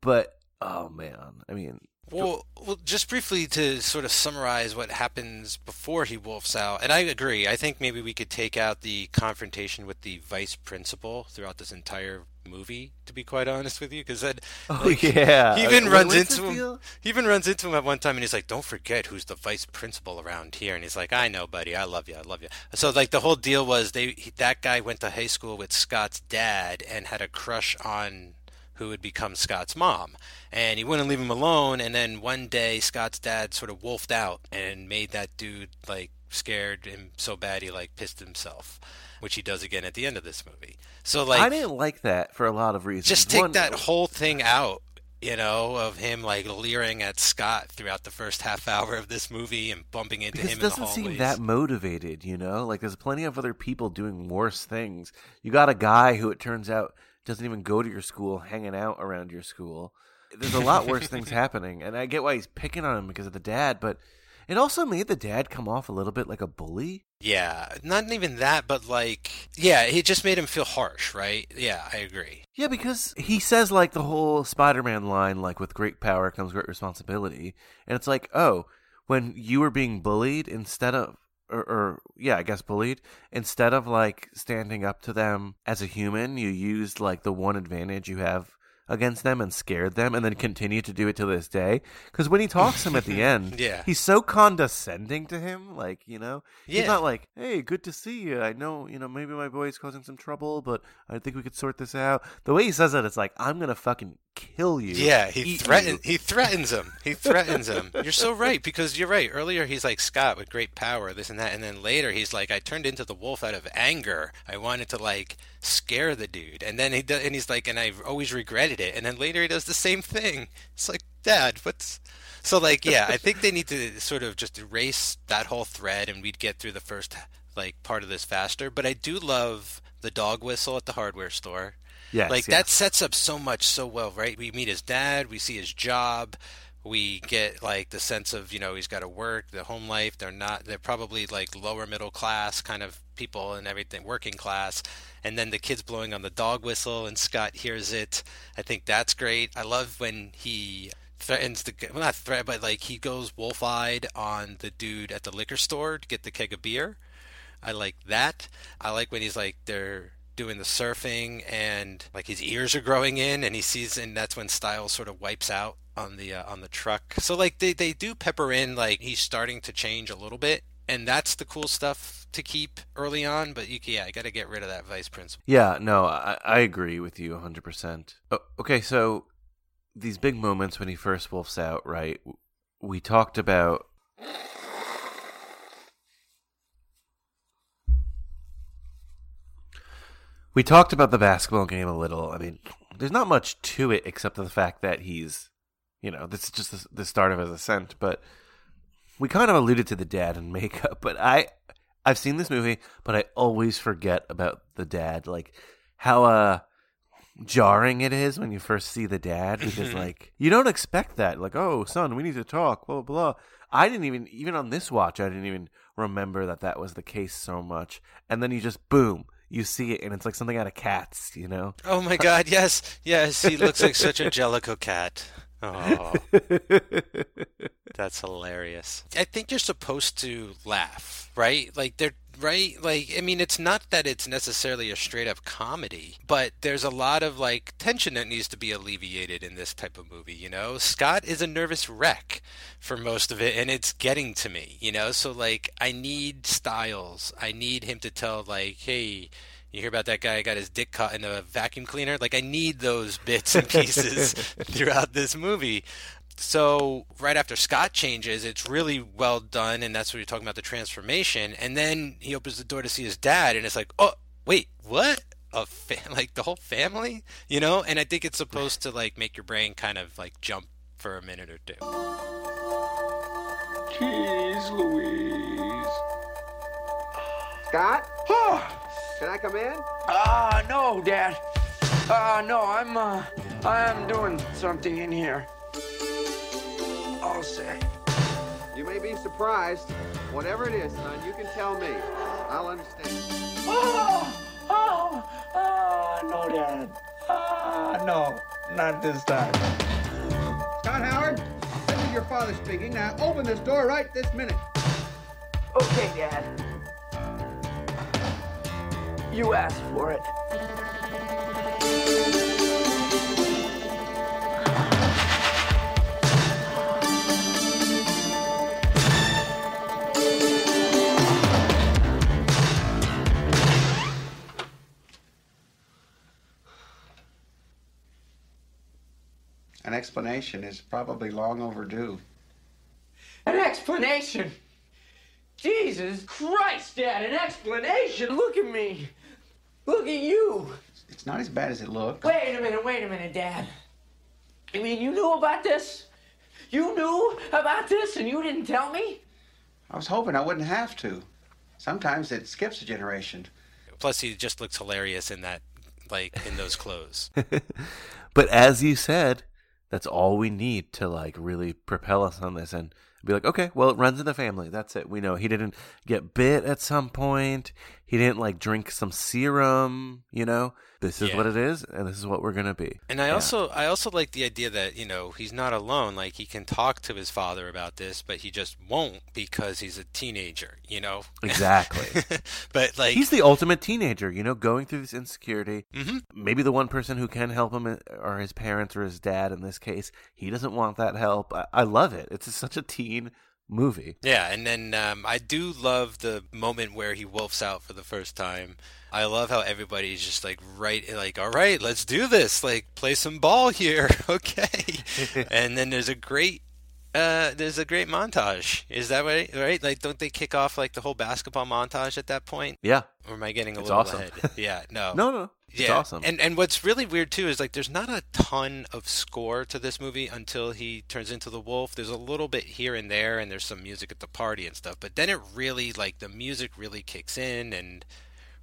But oh man, I mean, Well, well, just briefly to sort of summarize what happens before he wolfs out, and I agree. I think maybe we could take out the confrontation with the vice principal throughout this entire movie. To be quite honest with you, because that Oh, like, yeah. he even runs what's into him. deal? He even runs into him at one time, and he's like, "Don't forget who's the vice principal around here." And he's like, "I know, buddy. I love you. I love you." So like the whole deal was they he, that guy went to high school with Scott's dad and had a crush on who would become Scott's mom. And he wouldn't leave him alone. And then one day, Scott's dad sort of wolfed out and made that dude like scared him so bad he like pissed himself, which he does again at the end of this movie. So like, I didn't like that for a lot of reasons. just take One- that whole thing out. You know, of him like leering at Scott throughout the first half hour of this movie and bumping into him it doesn't hallways. seem that motivated, you know? Like there's plenty of other people doing worse things. You got a guy who it turns out doesn't even go to your school, hanging out around your school. There's a lot worse things happening, and I get why he's picking on him because of the dad, but it also made the dad come off a little bit like a bully. Yeah, not even that, but like, yeah, it just made him feel harsh, right? Yeah, I agree. Yeah, because he says like the whole Spider-Man line, like with great power comes great responsibility, and it's like, oh, when you were being bullied, instead of, or, or yeah, I guess bullied, instead of like standing up to them as a human, you used like the one advantage you have against them and scared them, and then continue to do it to this day. Because when he talks to him at the end, Yeah. he's so condescending to him, like you know, Yeah. he's not like, "Hey, good to see you. I know, you know, maybe my boy's causing some trouble, but I think we could sort this out." The way he says it, it's like, "I'm gonna fucking kill you." Yeah, he threatens. He threatens him. He threatens him. You're so right because you're right. Earlier he's like Scott with great power, this and that, and then later he's like, I turned into the wolf out of anger. I wanted to like scare the dude, and then he and he's like, and I've always regretted it. And then later he does the same thing. It's like, Dad, what's so like? Yeah, I think they need to sort of just erase that whole thread, and we'd get through the first like part of this faster. But I do love the dog whistle at the hardware store. Yes, like yes. that sets up so much so well, right? We meet his dad, we see his job, we get like the sense of you know he's got to work, the home life. They're not, they're probably like lower middle class kind of people and everything, working class. And then the kids blowing on the dog whistle, and Scott hears it. I think that's great. I love when he threatens the well, not threat, but like he goes wolf-eyed on the dude at the liquor store to get the keg of beer. I like that. I like when he's like they're doing the surfing and like his ears are growing in and he sees and that's when Stiles sort of wipes out on the uh, on the truck. So like they they do pepper in like he's starting to change a little bit and that's the cool stuff to keep early on, but you yeah, I got to get rid of that vice principal. Yeah, no, I, I agree with you 100%. Oh, okay, so these big moments when he first wolfs out, right? We talked about. We talked about the basketball game a little. I mean, there's not much to it except for the fact that he's, you know, this is just the, the start of his ascent. But we kind of alluded to the dad and makeup. But I, I've seen this movie, but I always forget about the dad. Like how uh jarring it is when you first see the dad because like you don't expect that. Like, oh son, we need to talk. Blah blah. blah. I didn't even even on this watch, I didn't even remember that that was the case so much. And then you just boom. You see it, and it's like something out of Cats, you know. Oh my god, yes. Yes, he looks like such a Jellicoe cat. Oh. That's hilarious. I think you're supposed to laugh, right? Like they're right like I mean it's not that it's necessarily a straight up comedy, but there's a lot of like tension that needs to be alleviated in this type of movie, you know? Scott is a nervous wreck for most of it and it's getting to me, you know? So like I need Stiles. I need him to tell like, "Hey, you hear about that guy got his dick caught in a vacuum cleaner? Like I need those bits and pieces throughout this movie. So right after Scott changes, it's really well done, and that's what you're talking about the transformation. And then he opens the door to see his dad, and it's like, oh wait, what? A fa- like the whole family, you know? And I think it's supposed to like make your brain kind of like jump for a minute or two. Jeez Louise. Scott? Oh, Can I come in? ah, no, Dad. Uh, no, I'm, uh, I'm doing something in here. All set. You may be surprised. Whatever it is, son, you can tell me. I'll understand. Oh, oh, oh, no, Dad. Ah, no, not this time. Scott Howard, this is your father speaking. Now open this door right this minute. Okay, Dad. You asked for it. An explanation is probably long overdue. An explanation? Jesus Christ, Dad, an explanation? Look at me. Look at you. It's not as bad as it looks. Wait a minute, wait a minute, Dad. I mean, you knew about this? You knew about this and you didn't tell me? I was hoping I wouldn't have to. Sometimes it skips a generation. Plus, he just looks hilarious in that, like in those clothes. But as you said, that's all we need to like really propel us on this and be like, okay, well, it runs in the family. That's it. We know he didn't get bit at some point. He didn't like drink some serum. You know, this is Yeah. what it is, and this is what we're gonna be. And I Yeah. also I also like the idea that, you know, he's not alone. Like he can talk to his father about this, but he just won't because he's a teenager, you know? Exactly. but like he's the ultimate teenager, you know, going through this insecurity. Mhm. Maybe the one person who can help him are his parents or his dad. In this case, he doesn't want that help. I, I love it. It's such a teen movie. Yeah, and then um, I do love the moment where he wolfs out for the first time. I love how everybody's just like right, like, all right, let's do this. Like, play some ball here, okay? and then there's a great, uh, there's a great montage. Is that right? Right? Like, don't they kick off like the whole basketball montage at that point? Yeah. Or am I getting a It's little awesome. ahead? Yeah, no, No, no, it's yeah. awesome. And and what's really weird too is like there's not a ton of score to this movie until he turns into the wolf. There's a little bit here and there, and there's some music at the party and stuff. But then it really like the music really kicks in, and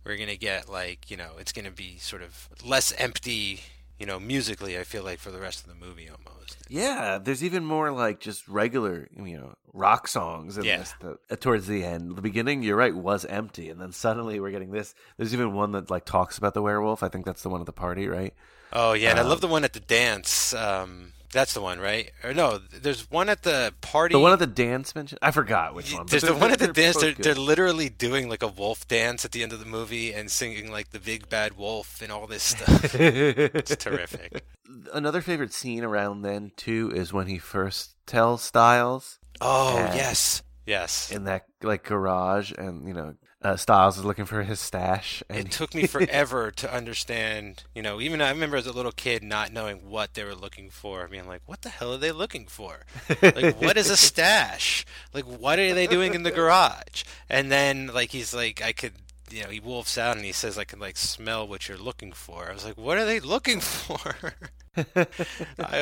we're gonna get like you know it's gonna be sort of less empty, you know, musically. I feel like for the rest of the movie almost. Yeah, there's even more like just regular, you know, rock songs in Yeah. this. The, uh, towards the end, the beginning, you're right, was empty, and then suddenly we're getting this. There's even one that like talks about the werewolf. I think that's the one at the party, right? Oh yeah, and I Um, love the one at the dance. Um, that's the one, right? Or no, there's one at the party. The one at the dance mention. I forgot which one. There's the one at the dance. They're, they're literally doing like a wolf dance at the end of the movie and singing like the big bad wolf and all this stuff. it's terrific. Another favorite scene around then too is when he first tells Stiles. Oh yes, yes. In that like garage, and you know, uh, Stiles is looking for his stash. And It took me forever to understand. You know, even I remember as a little kid not knowing what they were looking for. Being like, "What the hell are they looking for? Like, what is a stash? Like, what are they doing in the garage?" And then like he's like, I could. You know, he wolfs out and he says, "I can like smell what you're looking for." I was like, "What are they looking for?" I,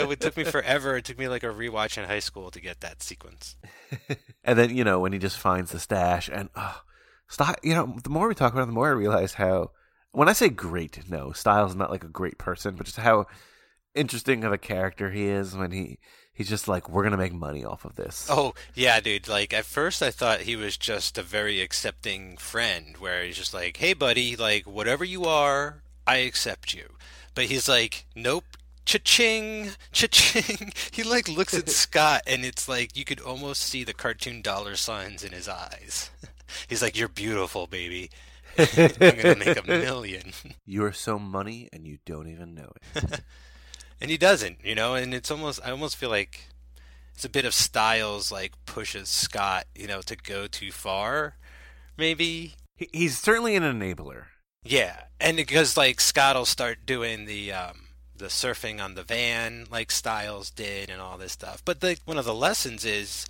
it took me forever. It took me like a rewatch in high school to get that sequence. and then you know when he just finds the stash and oh, Sty- you know the more we talk about it the more i realize how when i say great no Stiles is not like a great person but just how interesting of a character he is when he he's just like we're gonna make money off of this Oh yeah, dude. Like at first, I thought he was just a very accepting friend, where he's just like, "Hey, buddy, like whatever you are, I accept you." But he's like, "Nope." Cha-ching, cha-ching. He like looks at Scott, and it's like you could almost see the cartoon dollar signs in his eyes. He's like, "You're beautiful, baby. I'm gonna make a million. you're so money and you don't even know it and he doesn't, you know. And it's almost, I almost feel like it's a bit of Stiles like pushes Scott, you know, to go too far, maybe. He- he's certainly an enabler Yeah, and because like Scott will start doing the um, the surfing on the van like Stiles did and all this stuff. But the, one of the lessons is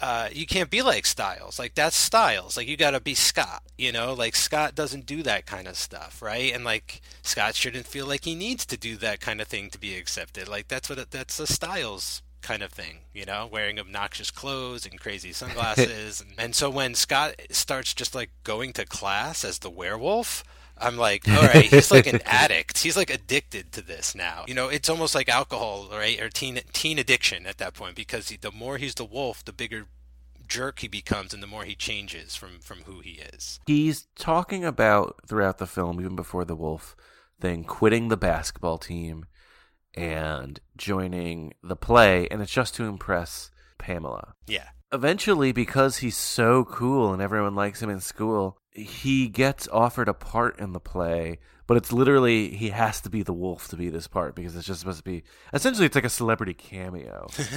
uh, you can't be like Stiles. Like that's Stiles. Like you got to be Scott. You know, like Scott doesn't do that kind of stuff, right? And like Scott shouldn't feel like he needs to do that kind of thing to be accepted. Like that's what that's a Stiles kind of thing, you know, wearing obnoxious clothes and crazy sunglasses. and so when Scott starts just like going to class as the werewolf, I'm like, all right, he's like an addict. He's like addicted to this now. You know, it's almost like alcohol, right, or teen teen addiction at that point because he, the more he's the wolf, the bigger jerk he becomes, and the more he changes from from who he is. He's talking about throughout the film, even before the wolf thing, quitting the basketball team and joining the play, and it's just to impress Pamela. Yeah. Eventually, because he's so cool and everyone likes him in school, he gets offered a part in the play, but it's literally he has to be the wolf to be this part because it's just supposed to be essentially it's like a celebrity cameo. it's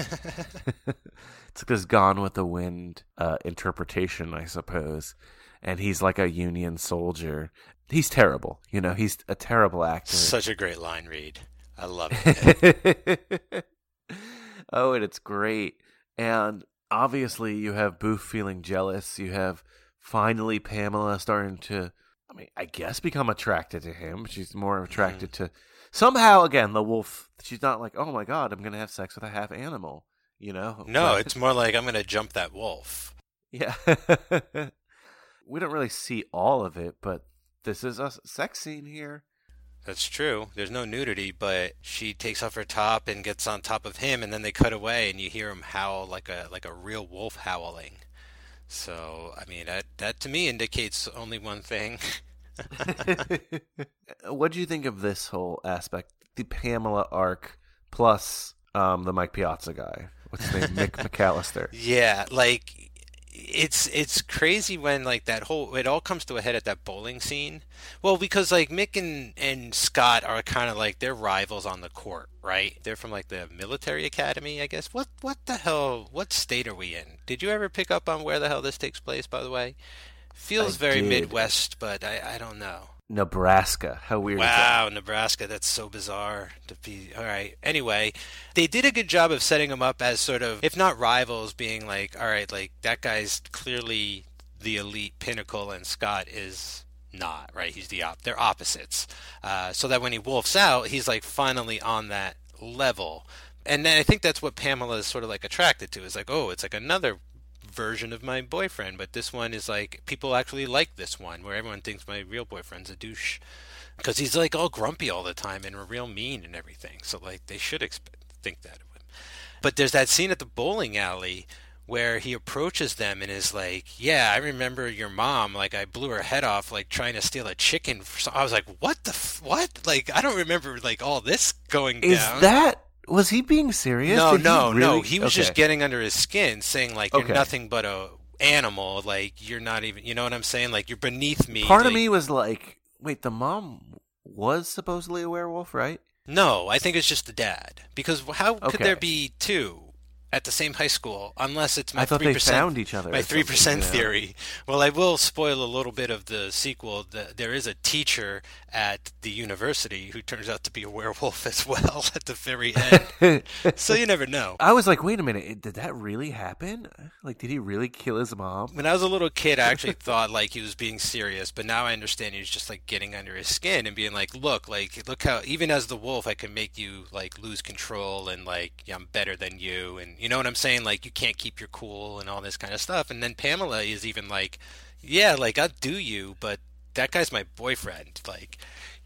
like this Gone with the Wind uh, interpretation, I suppose. And he's like a Union soldier. He's terrible, you know. He's a terrible actor. Such a great line read. I love it. oh, and it's great. And obviously, you have Boof feeling jealous. You have finally Pamela starting to, I mean, I guess become attracted to him. She's more attracted Mm-hmm. to somehow again the wolf. She's not like, oh my god, I'm gonna have sex with a half animal. You know? no, But- it's more like I'm gonna jump that wolf. yeah. we don't really see all of it, but this is a sex scene here. That's true. There's no nudity, but she takes off her top and gets on top of him, and then they cut away, and you hear him howl like a like a real wolf howling. So, I mean, that that to me indicates only one thing. what do you think of this whole aspect? The Pamela arc plus um, the Mike Piazza guy. What's his name? Mick McAllister. Yeah, like it's it's crazy when like that whole it all comes to a head at that bowling scene. Well, because like Mick and and Scott are kind of like they're rivals on the court, right? They're from like the military academy, I guess. What what the hell? What state are we in? Did you ever pick up on where the hell this takes place? By the way, feels I very did. Midwest, but I I don't know. Nebraska. How weird is that? Wow, Nebraska, that's so bizarre to be. All right. Anyway, they did a good job of setting them up as sort of, if not rivals, being like, all right, like that guy's clearly the elite pinnacle, and Scott is not, right? He's the op. They're opposites. Uh, so that when he wolfs out, he's like finally on that level. And then I think that's what Pamela is sort of like attracted to. Is like, oh, it's like another version of my boyfriend, but this one is like people actually like this one, where everyone thinks my real boyfriend's a douche because he's like all grumpy all the time and real mean and everything. So like they should expect think that of him. But there's that scene at the bowling alley where he approaches them and is like, "Yeah, I remember your mom. Like I blew her head off, like trying to steal a chicken." So I was like, "What the f- what? Like I don't remember like all this going Is down." that was he being serious? No, Did he no, no. He was just getting under his skin, saying like you're Okay. nothing but a animal. Like you're not even. You know what I'm saying? Like you're beneath me. Part of me was like, wait, the mom was supposedly a werewolf, right? No, I think it's just the dad. Because how could there be two at the same high school unless it's my I thought three they percent found each other My three percent theory. Well, I will spoil a little bit of the sequel. The, there is a teacher at the university who turns out to be a werewolf as well at the very end. so you never know. I was like, wait a minute, did that really happen? Like, did he really kill his mom? When I was a little kid, I actually thought like he was being serious, but now I understand he was just like getting under his skin and being like, "Look, like, look how even as the wolf, I can make you like lose control and like yeah, I'm better than you, and you know what I'm saying? Like, you can't keep your cool and all this kind of stuff." And then Pamela is even like, "Yeah, like I'll do you, but that guy's my boyfriend." Like,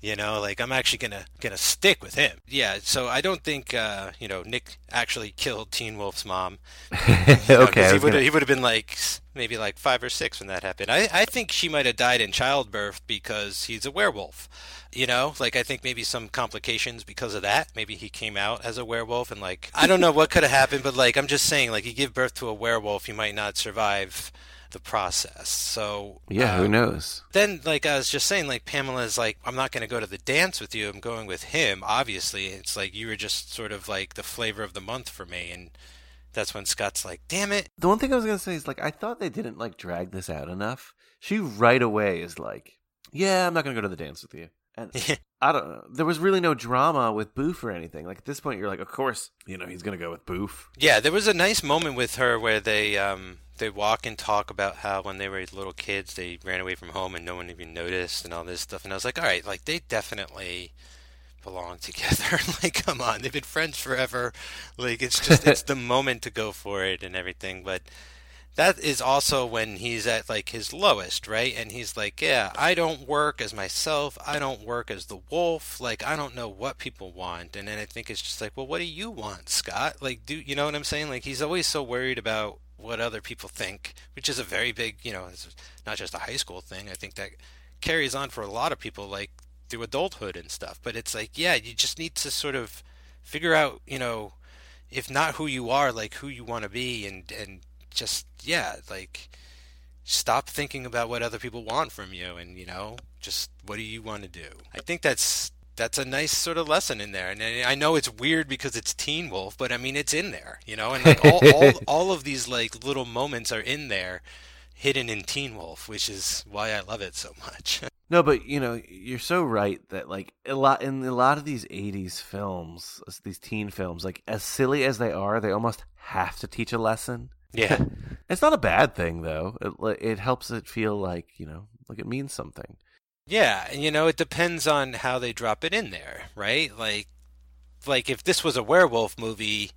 you know, like I'm actually gonna gonna stick with him. Yeah, so I don't think uh, you know Nick actually killed Teen Wolf's mom. You know, 'cause Okay, he would gonna- he would have been like maybe like five or six when that happened. I I think she might have died in childbirth because he's a werewolf. You know, like I think maybe some complications because of that. Maybe he came out as a werewolf and like I don't know what could have happened, but like I'm just saying, like you give birth to a werewolf, you might not survive the process. So Yeah, who um, knows? then like I was just saying, like Pamela's like, I'm not going to go to the dance with you. I'm going with him. Obviously, it's like you were just sort of like the flavor of the month for me, and that's when Scott's like, "Damn it!" The one thing I was gonna say is like, I thought they didn't like drag this out enough. She right away is like, yeah, I'm not gonna go to the dance with you. And I don't know. There was really no drama with Boof or anything. Like at this point, you're like, of course, you know, he's gonna go with Boof. Yeah, there was a nice moment with her where they um they walk and talk about how when they were little kids they ran away from home and no one even noticed and all this stuff. And I was like, all right, like they definitely belong together. like, come on, they've been friends forever. Like, it's just it's the moment to go for it and everything. But that is also when he's at like his lowest, right? And he's like, yeah, I don't work as myself. I don't work as the wolf. Like, I don't know what people want. And then I think it's just like, well, what do you want, Scott? Like, do you know what I'm saying? Like, he's always so worried about what other people think, which is a very big, you know, it's not just a high school thing. I think that carries on for a lot of people, like through adulthood and stuff. But it's like, yeah, you just need to sort of figure out, you know, if not who you are, like who you want to be, and and just yeah, like stop thinking about what other people want from you, and you know, just what do you want to do? I think that's that's a nice sort of lesson in there. And I know it's weird because it's Teen Wolf, but I mean it's in there, you know. And like all, all all of these like little moments are in there, hidden in Teen Wolf, which is why I love it so much. No, but you know, you're so right that like a lot in a lot of these '80s films, these teen films, like as silly as they are, they almost have to teach a lesson. Yeah, it's not a bad thing though. It it helps it feel like you know, like it means something. Yeah, and you know, it depends on how they drop it in there, right? Like, like if this was a werewolf movie,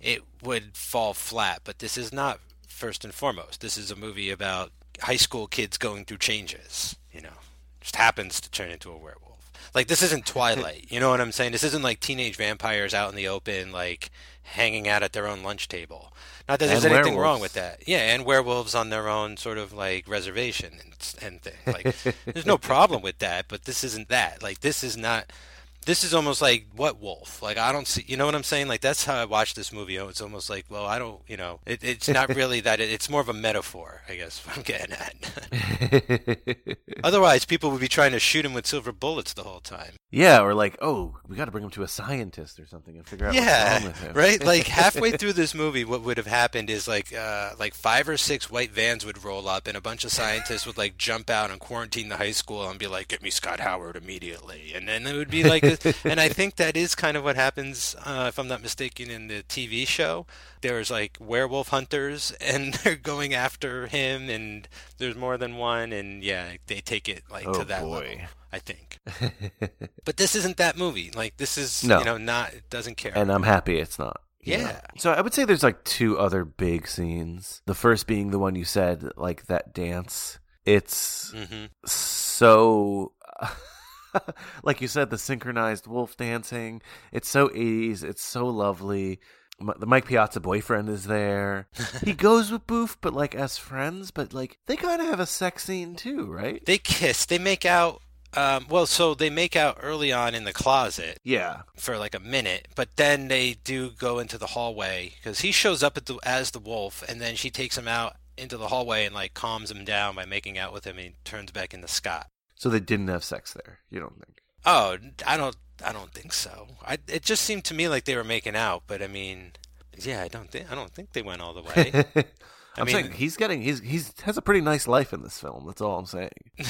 it would fall flat. But this is not first and foremost. This is a movie about high school kids going through changes. You know, just happens to turn into a werewolf. Like this isn't Twilight. you know what I'm saying? This isn't like teenage vampires out in the open, like hanging out at their own lunch table. Not that there's And anything wrong with that. Yeah, and werewolves on their own sort of like reservation and and thing. Like there's no problem with that, but this isn't that. Like this is not. This is almost like what wolf? Like I don't see. You know what I'm saying? Like that's how I watch this movie. Oh, It's almost like well, I don't. You know, it, it's not really that. It, it's more of a metaphor, I guess. I'm getting at. Otherwise, people would be trying to shoot him with silver bullets the whole time. Yeah, or like, oh, we got to bring him to a scientist or something and figure out what's Yeah, wrong with him. right. Like halfway through this movie, what would have happened is like uh, like five or six white vans would roll up, and a bunch of scientists would like jump out and quarantine the high school and be like, "Get me Scott Howard immediately," and then it would be like. And I think that is kind of what happens, uh, if I'm not mistaken, in the TV show. There's like werewolf hunters, and they're going after him, and there's more than one, and yeah, they take it like Oh, to that boy. level. I think. But this isn't that movie. Like this is, No. you know, not it doesn't care. and I'm happy it's not. know? Yeah. So I would say there's like two other big scenes. The first being the one you said, like that dance. It's Mhm. so. like you said, the synchronized wolf dancing. It's so 80s. It's so lovely. The Mike Piazza boyfriend is there. he goes with Boof, but like as friends. But like they kind of have a sex scene too, right? They kiss. They make out. Um, well, so they make out early on in the closet Yeah. for like a minute, but then they do go into the hallway because he shows up at the, as the wolf, and then she takes him out into the hallway and like calms him down by making out with him, and he turns back into Scott. So they didn't have sex there. You don't think? Oh, I don't. I don't think so. I, it just seemed to me like they were making out, but I mean, yeah, I don't think. I don't think they went all the way. I I'm mean- saying he's getting he's he's has a pretty nice life in this film. That's all I'm saying.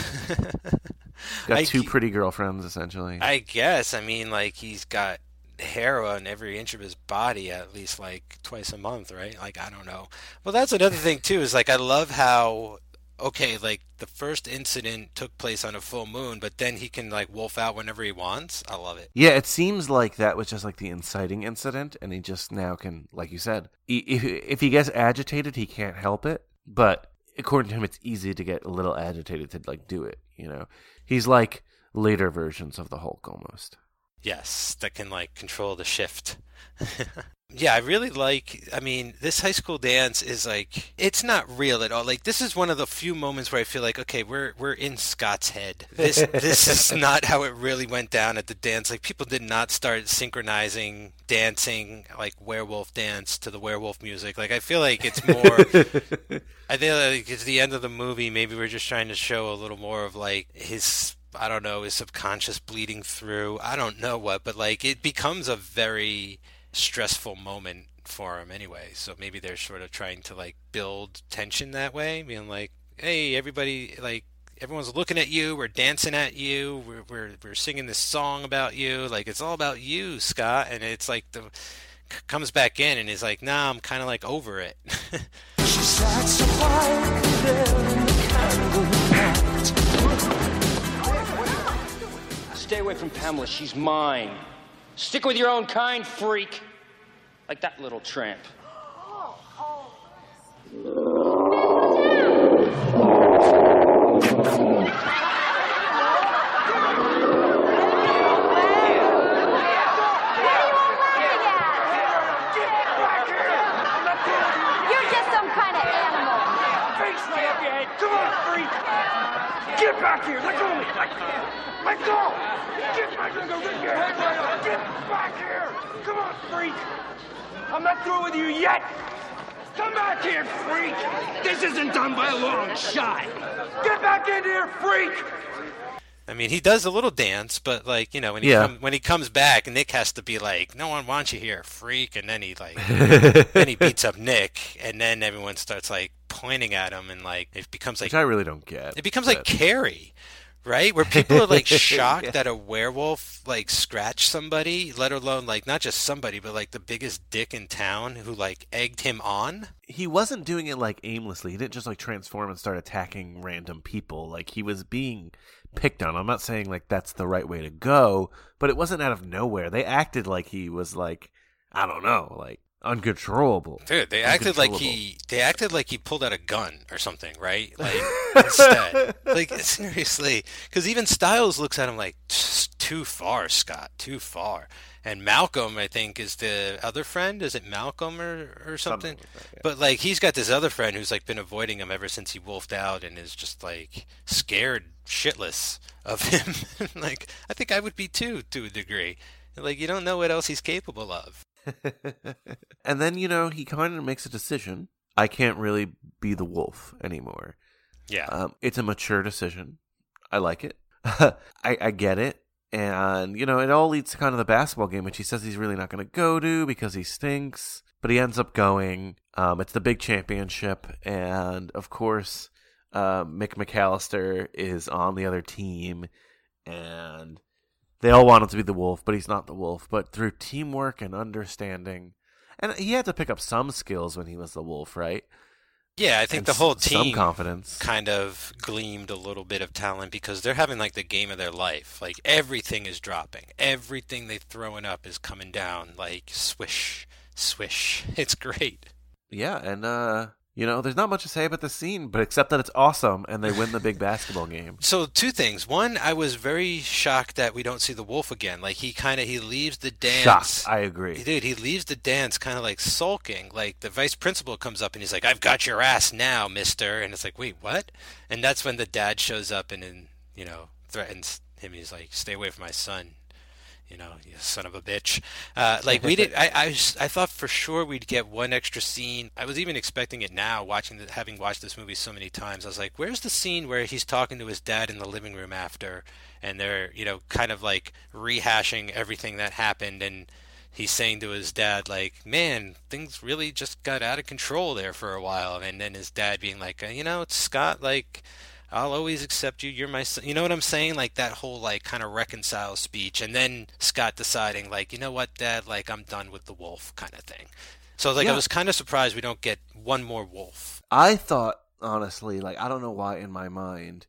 Got I two pretty girlfriends essentially. I guess. I mean, like he's got hair on every inch of his body at least like twice a month, right? Like I don't know. Well, that's another thing too. Is like I love how okay, like the first incident took place on a full moon, but then he can like wolf out whenever he wants. I love it. yeah, it seems like that was just like the inciting incident, and he just now can, like you said, if if he gets agitated, he can't help it. But according to him, it's easy to get a little agitated to like do it. You know, he's like later versions of the Hulk almost. Yes, that can like control the shift. yeah, I really like I mean, this high school dance is like it's not real at all. Like this is one of the few moments where I feel like okay, we're we're in Scott's head. This this is not how it really went down at the dance. Like people did not start synchronizing dancing like werewolf dance to the werewolf music. Like I feel like it's more I feel like it's the end of the movie. Maybe we're just trying to show a little more of like his, I don't know, his subconscious bleeding through. I don't know what, but like it becomes a very stressful moment for him anyway. So maybe they're sort of trying to like build tension that way, being like, hey, everybody, like, everyone's looking at you. We're dancing at you. We're, we're, we're singing this song about you. Like, it's all about you, Scott. And it's like the, comes back in and he's like, nah, I'm kind of like over it. She sat so quietly there in the candle light. Stay away from Pamela. She's mine. Stick with your own kind, freak. Like that little tramp. You're just some kind of animal. Face right up head. Come on, freak. Get back here. Let go of me. Let, let go. Get back here. Rip your head right off. Get back here. Come on, freak. I'm not through with you yet. Come back here, freak. This isn't done by a long shot. Get back in here, freak. I mean, he does a little dance, but like you know, when he Yeah. come, when he comes back, Nick has to be like, "No one wants you here, freak," and then he like, then he beats up Nick, and then everyone starts like pointing at him, and like it becomes like Which I really don't get. it becomes like Carrie, right? Where people are like shocked Yeah. that a werewolf like scratched somebody, let alone like not just somebody, but like the biggest dick in town who like egged him on. he wasn't doing it like aimlessly. He didn't just like transform and start attacking random people. Like he was being picked on. I'm not saying like that's the right way to go, but it wasn't out of nowhere. They acted like he was like I don't know, like uncontrollable. Dude, they acted like he they acted like he pulled out a gun or something, right? Like instead, like seriously, because even Stiles looks at him like too far, Scott, too far. And Malcolm, I think, is the other friend. Is it Malcolm or, or something? But like he's got this other friend who's like been avoiding him ever since he wolfed out and is just like scared shitless of him. like I think I would be too, to a degree. Like you don't know what else he's capable of. and then you know he kind of makes a decision. I can't really be the wolf anymore. Yeah. Um, it's a mature decision. I like it. I, I get it. And, you know, it all leads to kind of the basketball game, which he says he's really not going to go to because he stinks. But he ends up going. Um, it's the big championship. And, of course, uh, Mick McAllister is on the other team. And they all want him to be the wolf, but he's not the wolf. But through teamwork and understanding. And he had to pick up some skills when he was the wolf, right? Yeah, I think And the whole team confidence. kind of gleamed a little bit of talent because they're having like the game of their life. Like everything is dropping. Everything they're throwing up is coming down like swish, swish. It's great. Yeah, and uh, you know, there's not much to say about the scene, but except that it's awesome and they win the big basketball game. So two things. One, I was very shocked that we don't see the wolf again. Like he kind of he leaves the dance. Shocked, I agree. Dude, he leaves the dance kind of like sulking. Like the vice principal comes up and he's like, "I've got your ass now, Mister." And it's like, "Wait, what?" And that's when the dad shows up and, and you know threatens him. He's like, "Stay away from my son." You know, you son of a bitch. Uh, like we did, I, I, I thought for sure we'd get one extra scene. I was even expecting it now, watching the, having watched this movie so many times. I was like, "Where's the scene where he's talking to his dad in the living room after, and they're, you know, kind of like rehashing everything that happened and." he's saying to his dad like man things really just got out of control there for a while and then his dad being like uh, you know it's scott like i'll always accept you. You're my son. You know what i'm saying? Like that whole like kind of reconcile speech and then scott deciding like you know what dad? Like i'm done with the wolf kind of thing. So like i was kind of surprised we don't get one more wolf. I thought honestly, like I don't know why in my mind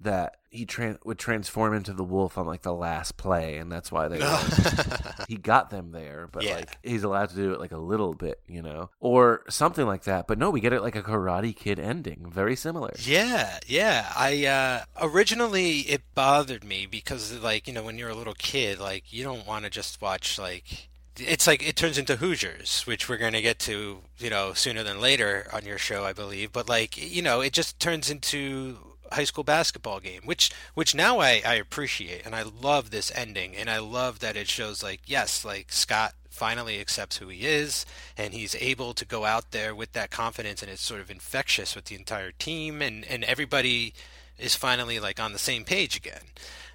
that he tran- would transform into the wolf on like the last play, and that's why they he got them there. But Yeah. like he's allowed to do it like a little bit, you know, or something like that. But no, we get it like a Karate Kid ending, very similar. Yeah, yeah. I uh originally it bothered me because like, you know, when you're a little kid, like you don't want to just watch like it's like it turns into Hoosiers, which we're going to get to, you know, sooner than later on your show, I believe. But like, you know, it just turns into high school basketball game, which which now I I appreciate and I love this ending and I love that it shows like yes, like Scott finally accepts who he is and he's able to go out there with that confidence and it's sort of infectious with the entire team and and everybody is finally like on the same page again.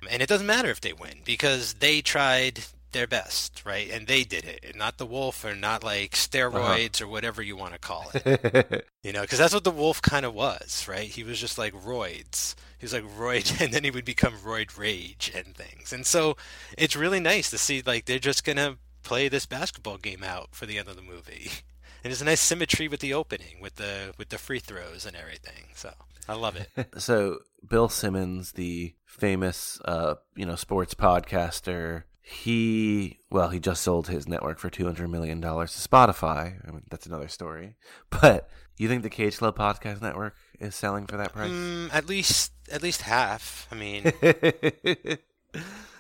And it doesn't matter if they win because they tried their best, right? And they did it, and not the wolf or not like steroids or whatever you want to call it. You know, because that's what the wolf kind of was, right? He was just like roids. He was like roid, and then he would become roid rage and things. And so it's really nice to see like they're just gonna play this basketball game out for the end of the movie. and there's a nice symmetry with the opening, with the with the free throws and everything. So I love it. so Bill Simmons, the famous uh, you know sports podcaster, he well he just sold his network for two hundred million dollars to Spotify. I mean that's another story. But you think the Cage Club podcast network is selling for that price? Mm, at least at least half. I mean,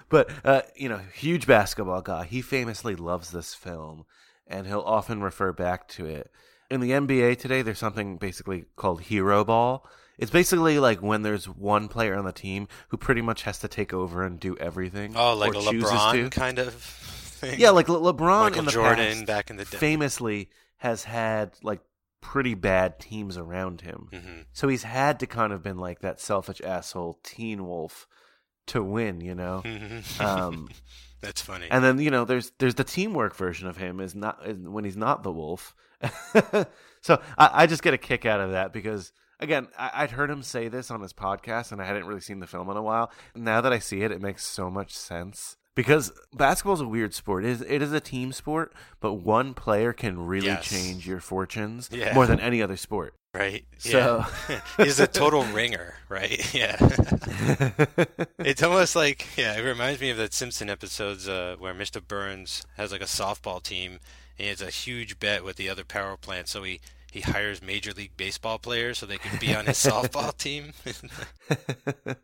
but uh, you know, huge basketball guy. He famously loves this film, and he'll often refer back to it. In the NBA today, there's something basically called hero ball. It's basically like when there's one player on the team who pretty much has to take over and do everything. oh, like LeBron kind of thing. Yeah, like Le- LeBron Michael in the Jordan past back in the day. famously has had like pretty bad teams around him. Mhm. So he's had to kind of been like that selfish asshole teen wolf to win, you know. um, That's funny. and then you know, there's there's the teamwork version of him is not is when he's not the wolf. so I, I just get a kick out of that because again, I, I'd heard him say this on his podcast, and I hadn't really seen the film in a while. Now that I see it, it makes so much sense. Because basketball is a weird sport. It is, it is a team sport, but one player can really Yes. change your fortunes Yeah. more than any other sport. Right. So yeah. he's a total ringer, right? Yeah. it's almost like yeah, it reminds me of that Simpson episodes uh, where Mr. Burns has like a softball team and he has a huge bet with the other power plant, so he he hires major league baseball players so they can be on his softball team.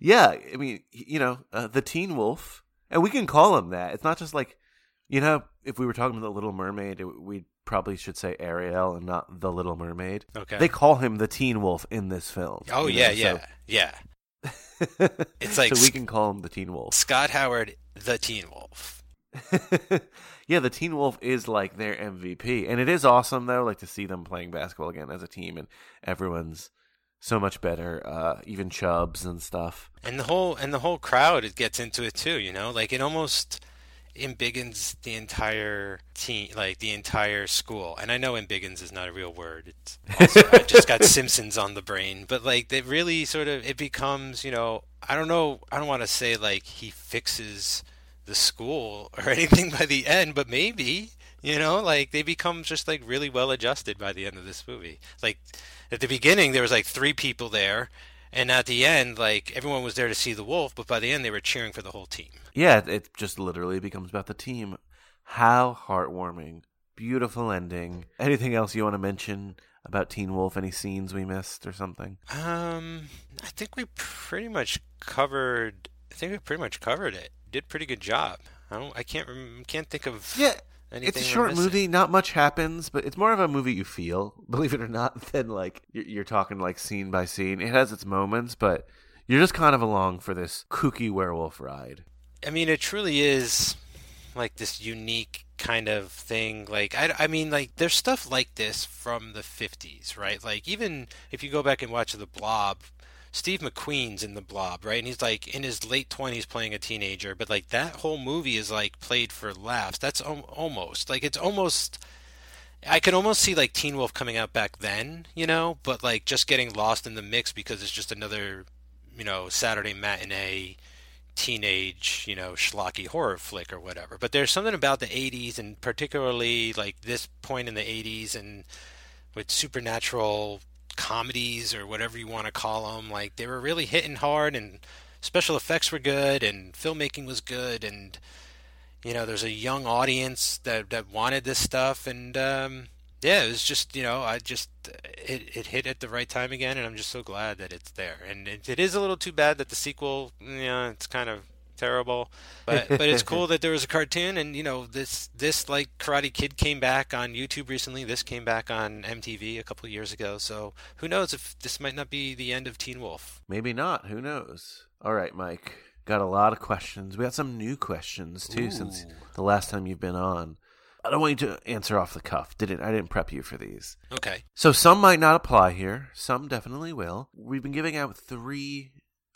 yeah, I mean, you know, uh, the Teen Wolf, and we can call him that. It's not just like, you know, if we were talking about the Little Mermaid, we probably should say Ariel and not the Little Mermaid. Okay. They call him the Teen Wolf in this film. oh yeah, know, yeah, so- yeah. It's like so we can call him the Teen Wolf. Scott Howard, the Teen Wolf. Yeah, the Teen Wolf is like their MVP, and it is awesome though, like to see them playing basketball again as a team, and everyone's so much better. Uh, even Chubs and stuff. and the whole and the whole crowd it gets into it too you know like it almost embiggens the entire team like the entire school and i know embiggens is not a real word it's also, i just got simpsons on the brain but like it really sort of it becomes you know i don't know i don't want to say like he fixes the school or anything by the end but maybe you know like they become just like really well adjusted by the end of this movie like at the beginning there was like three people there and at the end like everyone was there to see the wolf but by the end they were cheering for the whole team Yeah, it- just literally becomes about the team. How heartwarming. Beautiful ending. Anything else you want to mention about Teen Wolf? Any scenes we missed or something? um i think we pretty much covered i think we pretty much covered it did pretty good job i don't i can't rem- can't think of Yeah, anything it's a short movie. Not much happens, but it's more of a movie you feel, believe it or not, than like you're, you're talking like scene by scene. It has its moments, but you're just kind of along for this kooky werewolf ride. I mean, it truly is like this unique kind of thing. Like, I, I mean, like, there's stuff like this from the 50s, right? Like, even if you go back and watch The Blob, Steve McQueen's in The Blob, right? And he's like in his late 20s playing a teenager, but like that whole movie is like played for laughs. That's al- almost like it's almost. I could almost see like Teen Wolf coming out back then, you know, but like just getting lost in the mix because it's just another, you know, Saturday matinee teenage, you know, schlocky horror flick or whatever. But there's something about the 80s and particularly like this point in the 80s and with supernatural comedies or whatever you want to call them, like they were really hitting hard and special effects were good and filmmaking was good and you know, there's a young audience that that wanted this stuff and um yeah, it was just you know I just it, it hit at the right time again, and I'm just so glad that it's there. And it, it is a little too bad that the sequel, you know, it's kind of terrible, but but it's cool that there was a cartoon, and you know this this like Karate Kid came back on YouTube recently. This came back on MTV a couple of years ago. So who knows if this might not be the end of Teen Wolf? Maybe not. Who knows? All right, Mike. Got a lot of questions. We got some new questions too since the last time you've been on. I don't want you to answer off the cuff. Didn't I didn't prep you for these. Okay. So some might not apply here. Some definitely will. We've been giving out three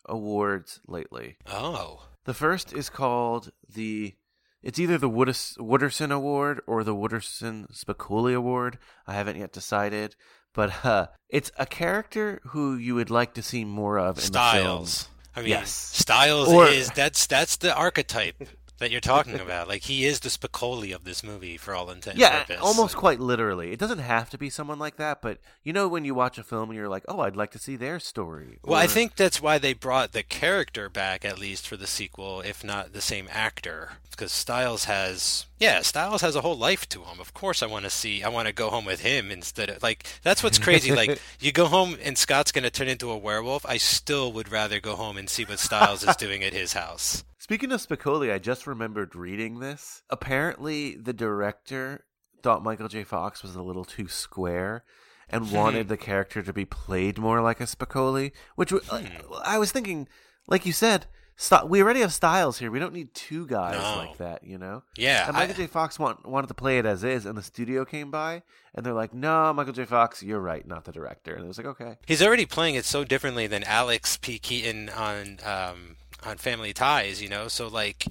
awards lately. Oh. The first is called the. It's either the Woodis- Wooderson Award or the Wooderson Spicoli Award. I haven't yet decided, but uh, it's a character who you would like to see more of in Stiles. I mean, yes, Stiles Or- is that's that's the archetype. That you're talking about. Like he is the Spicoli of this movie for all intents Yeah, and purposes. almost quite literally. It doesn't have to be someone like that, but you know when you watch a film and you're like, "Oh, I'd like to see their story." Well, I think that's why they brought the character back at least for the sequel, if not the same actor, because Stiles has yeah, Stiles has a whole life to him. Of course, I want to see, I want to go home with him instead of like that's what's crazy. like you go home and Scott's going to turn into a werewolf. I still would rather go home and see what Stiles is doing at his house. Speaking of Spicoli, I just remembered reading this. Apparently, the director thought Michael J. Fox was a little too square and wanted the character to be played more like a Spicoli, which w- Hmm. I was thinking, like you said, St- we already have Stiles here. We don't need two guys No. like that, you know? Yeah, And Michael J. Fox want, wanted to play it as is, and the studio came by, and they're like, no, Michael J. Fox, you're right, not the director. And it was like, okay. He's already playing it so differently than Alex P. Keaton on um, on Family Ties, you know. So like,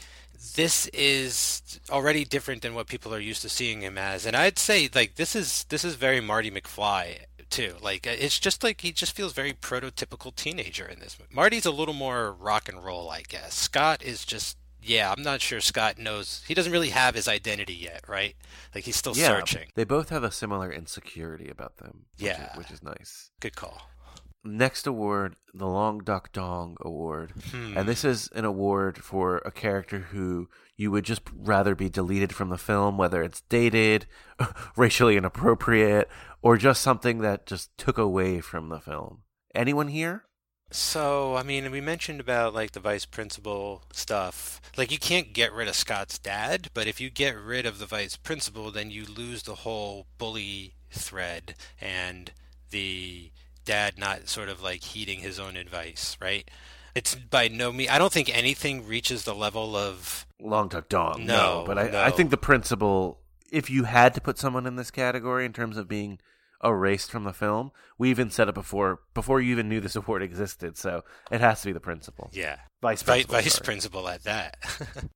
this is already different than what people are used to seeing him as, and I'd say like this is this is very Marty McFly too. Like uh, it's just like he just feels very prototypical teenager in this. movie. Marty's a little more rock and roll, I guess. Scott is just. Yeah, I'm not sure Scott knows. He doesn't really have his identity yet, right? Like he's still yeah, searching. They both have a similar insecurity about them. Which Yeah. Is, which is nice. Good call. Next award, the Long Duck Dong Award. Hmm. And this is an award for a character who you would just rather be deleted from the film, whether it's dated, racially inappropriate, or just something that just took away from the film. Anyone here? So, I mean, we mentioned about like the vice principal stuff. Like, you can't get rid of Scott's dad, but if you get rid of the vice principal, then you lose the whole bully thread and the dad not sort of like heeding his own advice, right? It's by no means, I don't think anything reaches the level of. Long Duck Dong. No, but I, no. I think the principal, if you had to put someone in this category in terms of being erased from the film, we even said it before, before you even knew this award existed, so it has to be the principal. Yeah. Vice principal. vice sorry. principal at that.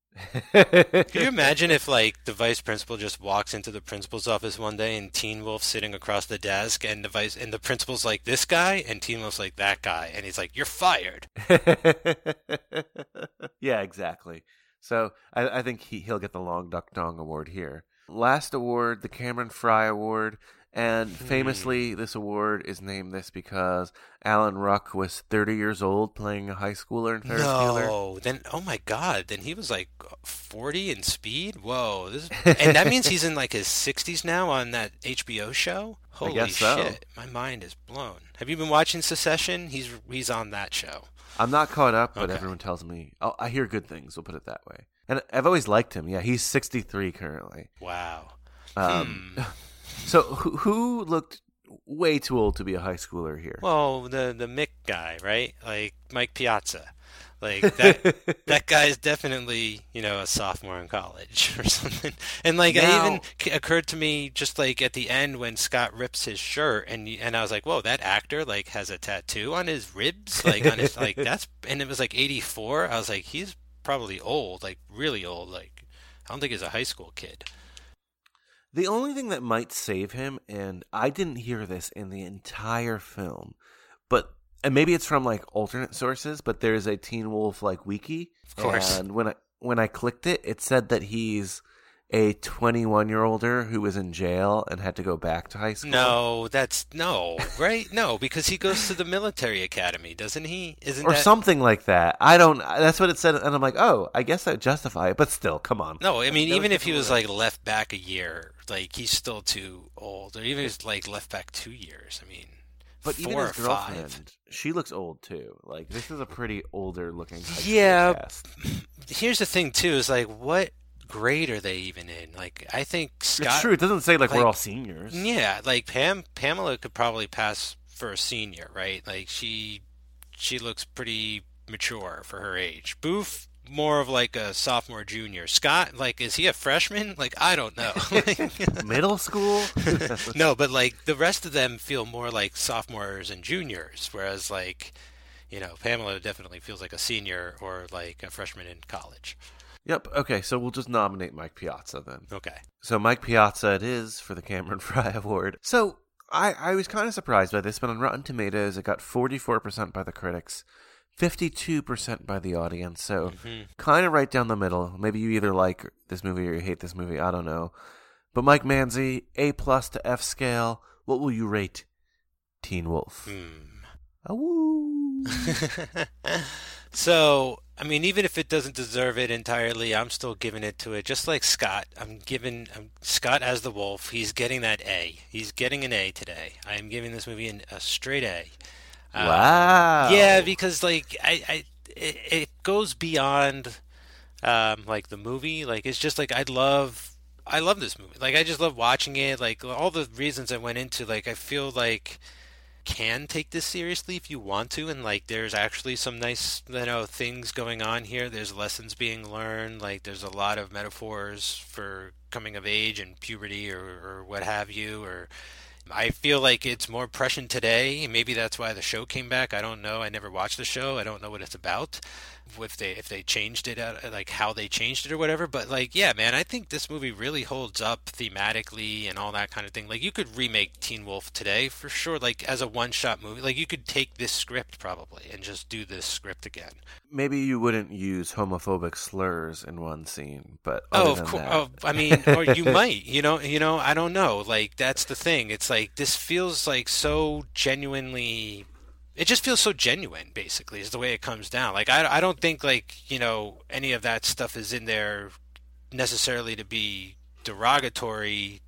Can you imagine if like the vice principal just walks into the principal's office one day and Teen Wolf sitting across the desk and the vice and the principal's like this guy and Teen Wolf's like that guy and he's like you're fired. yeah, exactly. So I, I think he, he'll get the Long Duck Dong Award here. Last award, the Cameron Fry Award. And famously, this award is named this because Alan Ruck was 30 years old playing a high schooler in Ferris Bueller. No, then oh my god, then he was like 40 in Speed. Whoa, this is, and that means he's in like his 60s now on that HBO show. Holy guess so. shit, my mind is blown. Have you been watching Succession? He's he's on that show. I'm not caught up, but Okay. everyone tells me oh, I hear good things. We'll put it that way. And I've always liked him. Yeah, he's 63 currently. Wow. Um, Hmm. So who, who looked way too old to be a high schooler here? Well, the the Mick guy, right? Like Mike Piazza. Like that that guy is definitely, you know, a sophomore in college or something. And like it even occurred to me just like at the end when Scott rips his shirt and and I was like, "Whoa, that actor like has a tattoo on his ribs, like on his like that's and it was like 84." I was like, "He's probably old, like really old, like I don't think he's a high school kid." The only thing that might save him, and I didn't hear this in the entire film, but and maybe it's from like alternate sources, but there's a Teen Wolf like wiki. Of course. And when I when I clicked it, it said that he's a 21 year older who was in jail and had to go back to high school. No, that's no, right? No, because he goes to the military academy, doesn't he? Isn't or that something like that. I don't. That's what it said, and I'm like, oh, I guess I would justify it, but still, come on. No, I mean, even if he was like left back a year, like he's still too old. Or even if he's like left back two years. I mean, But four even or his girlfriend, five. she looks old too. Like this is a pretty older looking. Yeah. Here's the thing too: is like what grade are they even in? Like, I think Scott. it's true. It doesn't say like, we're all seniors. Yeah, like Pam Pamela could probably pass for a senior, right? Like she she looks pretty mature for her age. Boof more of like a sophomore junior. Scott like is he a freshman? Like I don't know. Middle school. no, but like the rest of them feel more like sophomores and juniors, whereas like you know Pamela definitely feels like a senior or like a freshman in college. Yep. Okay, so we'll just nominate Mike Piazza then. Okay. So Mike Piazza it is for the Cameron Fry Award. So I, I was kind of surprised by this, but on Rotten Tomatoes it got 44% by the critics, 52% by the audience. So Mhm. kind of right down the middle. Maybe you either like this movie or you hate this movie. I don't know. But Mike Manzi, A plus to F scale. What will you rate Teen Wolf? Awoo. so, I mean, even if it doesn't deserve it entirely, I'm still giving it to it. Just like Scott, I'm giving I'm, Scott as the wolf. He's getting that A. He's getting an A today. I am giving this movie an, a straight A. Uh, Wow. Yeah, because like I, I it, it goes beyond um, like the movie. Like it's just like I love I love this movie. Like I just love watching it. Like all the reasons I went into. Like I feel like can take this seriously if you want to and like there's actually some nice you know things going on here. There's lessons being learned like there's a lot of metaphors for coming of age and puberty or, or what have you or I feel like it's more prescient today. Maybe that's why the show came back. I don't know. I never watched the show. I don't know what it's about. If they if they changed it, like how they changed it or whatever. But like, yeah, man, I think this movie really holds up thematically and all that kind of thing. Like, you could remake Teen Wolf today for sure. Like as a one shot movie. Like you could take this script probably and just do this script again. Maybe you wouldn't use homophobic slurs in one scene, but Oh, of course. that- Oh, I mean, or you might. You know. You know. I don't know. Like that's the thing. It's like this feels like so genuinely. It just feels so genuine. Basically, is the way it comes down. Like I, I don't think like you know any of that stuff is in there necessarily to be derogatory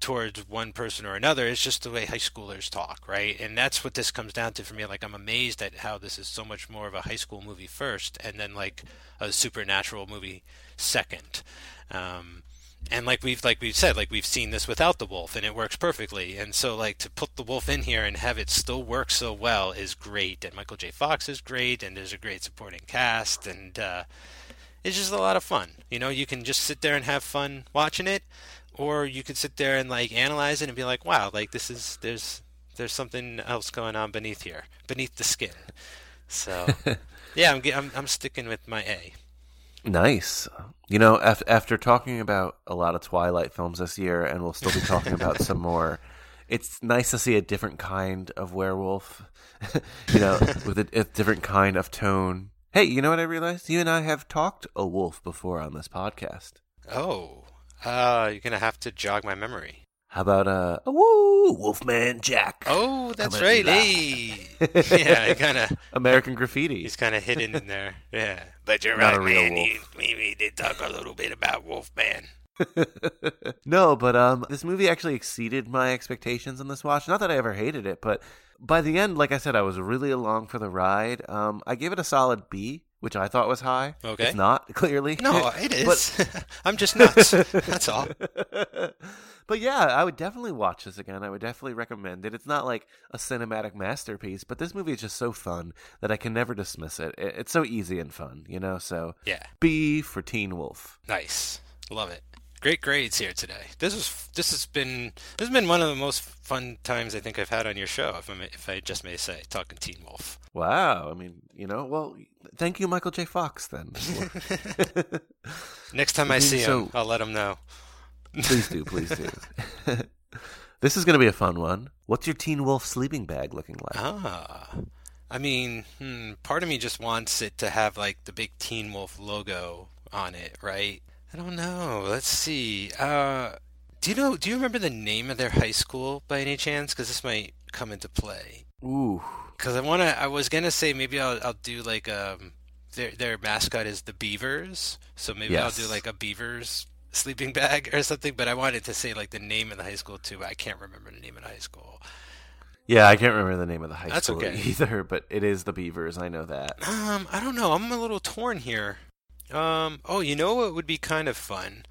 towards one person or another. It's just the way high schoolers talk, right? And that's what this comes down to for me. Like I'm amazed at how this is so much more of a high school movie first, and then like a supernatural movie second. Um, and like we've like we've said, like we've seen this without the wolf, and it works perfectly. And so like to put the wolf in here and have it still work so well is great. And Michael J. Fox is great, and there's a great supporting cast, and uh, it's just a lot of fun. You know, you can just sit there and have fun watching it, or you could sit there and like analyze it and be like, wow, like this is there's there's something else going on beneath here, beneath the skin. So yeah, I'm I'm I'm sticking with my A. Nice. You know, af- after talking about a lot of Twilight films this year, and we'll still be talking about some more, it's nice to see a different kind of werewolf, you know, with a, a different kind of tone. Hey, you know what I realized? You and I have talked a wolf before on this podcast. Oh, uh, you're gonna have to jog my memory. How about uh, a woo, Wolfman Jack? Oh, that's right. Hey, yeah, kind of American Graffiti. He's kind of hidden in there. Yeah, but you're Not right, a real man. wolf. You, we, we did talk a little bit about Wolfman. no, but um, this movie actually exceeded my expectations in this watch. Not that I ever hated it, but by the end, like I said, I was really along for the ride. Um, I gave it a solid B, which I thought was high. Okay. it's not clearly. No, it is. But- I'm just nuts. That's all. But yeah, I would definitely watch this again. I would definitely recommend it. It's not like a cinematic masterpiece, but this movie is just so fun that I can never dismiss it. It- It's so easy and fun, you know. So Yeah. B for Teen Wolf. Nice. Love it. Great grades here today. This is this has been this has been one of the most fun times I think I've had on your show. If I may, if I just may say, talking Teen Wolf. Wow. I mean, you know, well, thank you, Michael J. Fox. Then Next time I see him, So- I'll let him know. Please do, please do. this is going to be a fun one. What's your Teen Wolf sleeping bag looking like? Ah, I mean, hmm, part of me just wants it to have like the big Teen Wolf logo on it, right? I don't know. Let's see. Uh, do you know? Do you remember the name of their high school by any chance? Because this might come into play. Ooh. Because I want to. I was gonna say maybe I'll I'll do like um their their mascot is the Beavers, so maybe Yes. I'll do like a Beavers sleeping bag or something. But I wanted to say like the name of the high school too. But I can't remember the name of the high school. Yeah, I can't remember the name of the high That's school okay. either, but it is the Beavers. I know that. Um, I don't know. I'm a little torn here. Um, oh, you know what would be kind of fun?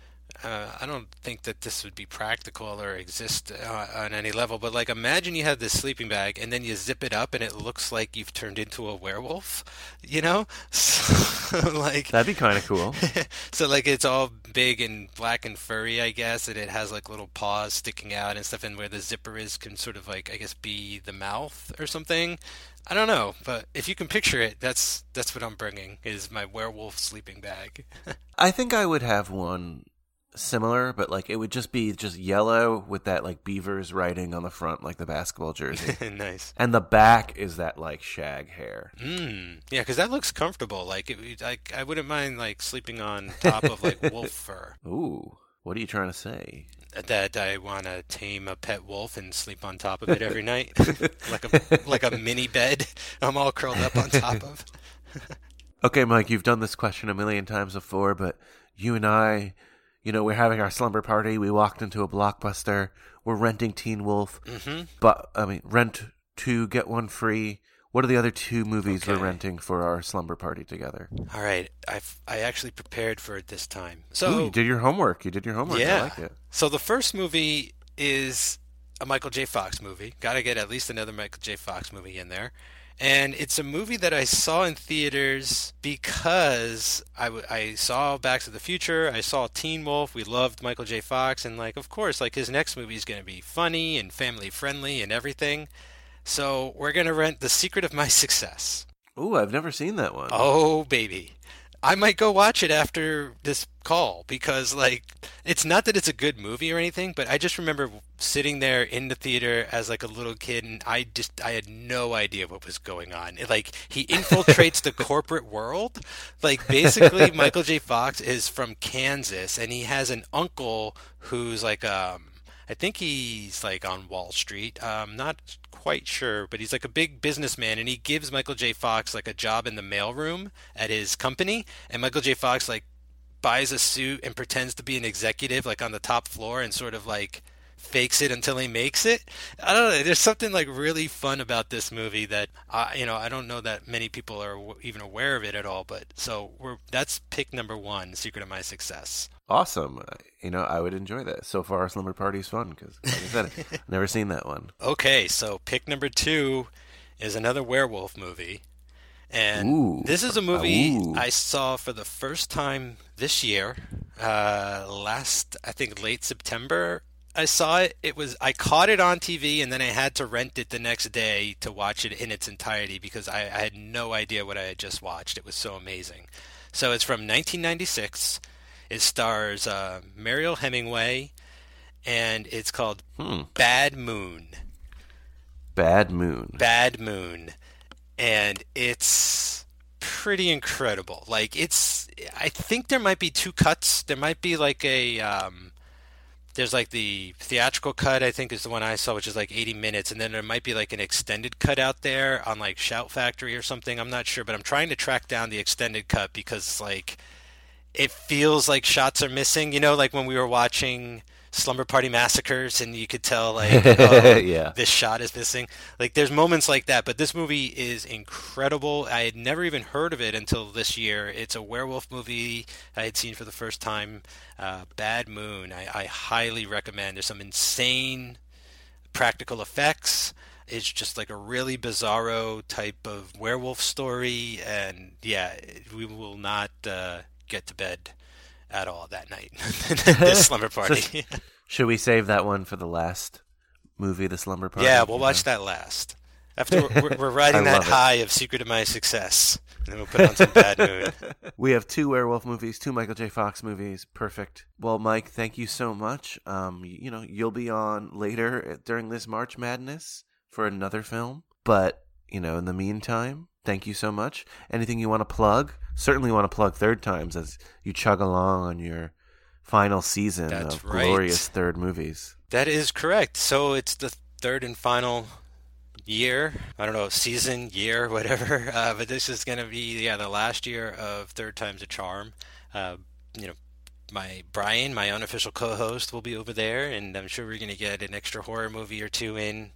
Uh, I don't think that this would be practical or exist uh, on any level, but like imagine you have this sleeping bag and then you zip it up and it looks like you've turned into a werewolf, you know? So, like That'd be kind of cool. so like it's all big and black and furry, I guess, and it has like little paws sticking out and stuff, and where the zipper is can sort of like I guess be the mouth or something. I don't know, but if you can picture it, that's that's what I'm bringing is my werewolf sleeping bag. I think I would have one similar, but like it would just be just yellow with that like beavers writing on the front, like the basketball jersey. nice. And the back is that like shag hair. Mm. Yeah, because that looks comfortable. Like, it, like I wouldn't mind like sleeping on top of like wolf fur. Ooh, what are you trying to say? That I want to tame a pet wolf and sleep on top of it every night, like a like a mini bed. I'm all curled up on top of. Okay, Mike, you've done this question a million times before, but you and I, you know, we're having our slumber party. We walked into a blockbuster. We're renting Teen Wolf, Mhm. but I mean, rent two get one free. What are the other two movies we're renting for our slumber party together? All right, I I actually prepared for it this time. So So you did your homework. You did your homework. Yeah. I like it. So the first movie is a Michael J. Fox movie. Got to get at least another Michael J. Fox movie in there. And it's a movie that I saw in theaters because I, w- I saw Back to the Future. I saw Teen Wolf. We loved Michael J. Fox. And, like, of course, like, his next movie is going to be funny and family friendly and everything. So we're going to rent The Secret of My Success. Ooh, I've never seen that one. Oh, baby. I might go watch it after this call because, like, it's not that it's a good movie or anything, but I just remember sitting there in the theater as like a little kid, and I just I had no idea what was going on. It, like, he infiltrates the corporate world. Like, basically, Michael J. Fox is from Kansas, and he has an uncle who's like um. I think he's like on Wall Street. Um, not quite sure, but he's like a big businessman, and he gives Michael J. Fox like a job in the mailroom at his company, and Michael J. Fox like buys a suit and pretends to be an executive like on the top floor and sort of like fakes it until he makes it. I don't know. There's something like really fun about this movie that I, you know, I don't know that many people are even aware of it at all. But so we're that's pick number one, Secret of My Success. Awesome. Uh, You know, I would enjoy that. So far, slumber party is fun because, like I said, I've never seen that one. Okay, so pick number two is another werewolf movie. And Ooh. this is a movie Ooh. I saw for the first time this year. Uh, last, I think, late September. I saw it. It was I caught it on TV, and then I had to rent it the next day to watch it in its entirety because I, I had no idea what I had just watched. It was so amazing. So it's from 1996. It stars uh, Mariel Hemingway, and it's called Hmm. Bad Moon. Bad Moon. Bad Moon, and it's pretty incredible. Like it's, I think there might be two cuts. There might be like a, um, there's like the theatrical cut. I think is the one I saw, which is like 80 minutes, and then there might be like an extended cut out there on like Shout Factory or something. I'm not sure, but I'm trying to track down the extended cut because like it feels like shots are missing. You know, like when we were watching Slumber Party Massacres, and you could tell like, oh, Yeah. this shot is missing. Like there's moments like that, but this movie is incredible. I had never even heard of it until this year. It's a werewolf movie I had seen for the first time. Uh, Bad Moon. I, I highly recommend. There's some insane practical effects. It's just like a really bizarro type of werewolf story, and yeah, we will not uh, get to bed at all that night. this slumber party. sh- should we save that one for the last movie, The Slumber Party? yeah, we'll watch that last. After we're, we're, riding that love it. high of Secret of My Success, and then we'll put on some Bad Moon. we have two werewolf movies, two Michael J. Fox movies. Perfect. Well, Mike, thank you so much. Um, you know, you'll be on later uh, during this March Madness for another film, but you know, in the meantime, thank you so much. Anything you want to plug? Certainly want to plug Third Times as you chug along on your final season That's of right. glorious third movies. That is correct. So it's the third and final year. I don't know, season, year, whatever. Uh, but this is going to be, yeah, the last year of Third Time's a Charm. Uh, you know, my Brian, my unofficial co-host, will be over there, and I'm sure we're going to get an extra horror movie or two in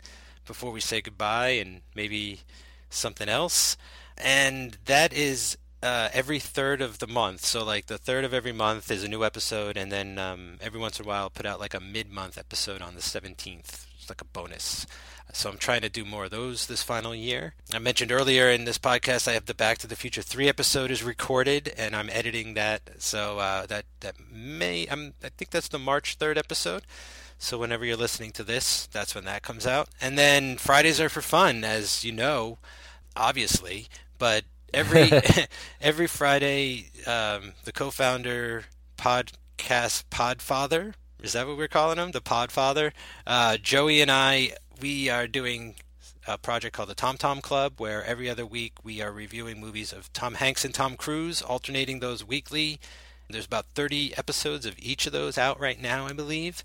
before we say goodbye, and maybe something else. And that is uh, every third of the month. So like the third of every month is a new episode, and then um, every once in a while I'll put out like a mid-month episode on the 17th. It's like a bonus. So I'm trying to do more of those this final year. I mentioned earlier in this podcast I have the Back to the Future 3 episode is recorded and I'm editing that. So uh, that that may I'm, I think that's the March 3rd episode. So whenever you're listening to this, that's when that comes out. And then Fridays are for fun as you know, obviously, but every every Friday um, the co-founder pod podcast Podfather. Is that what we're calling him? The Podfather. Uh, Joey and I, we are doing a project called the Tom Tom Club, where every other week we are reviewing movies of Tom Hanks and Tom Cruise, alternating those weekly. There's about 30 episodes of each of those out right now, I believe.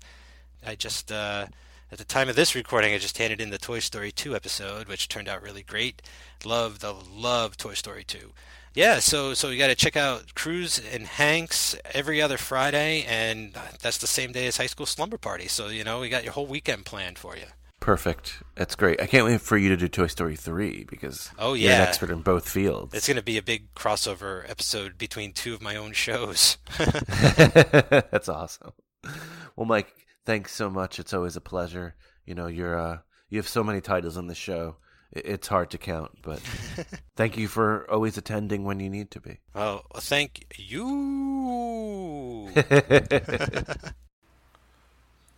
I just, uh, at the time of this recording, I just handed in the Toy Story 2 episode, which turned out really great. Love the love Toy Story 2. Yeah, so so you got to check out Cruise and Hanks every other Friday, and that's the same day as High School Slumber Party. So you know we got your whole weekend planned for you. Perfect. That's great. I can't wait for you to do Toy Story 3 because Oh, yeah. you're an expert in both fields. It's going to be a big crossover episode between two of my own shows. That's awesome. Well, Mike, thanks so much. It's always a pleasure. You know, you're uh, you have so many titles on the show. It's hard to count, but thank you for always attending when you need to be. Oh, well, thank you.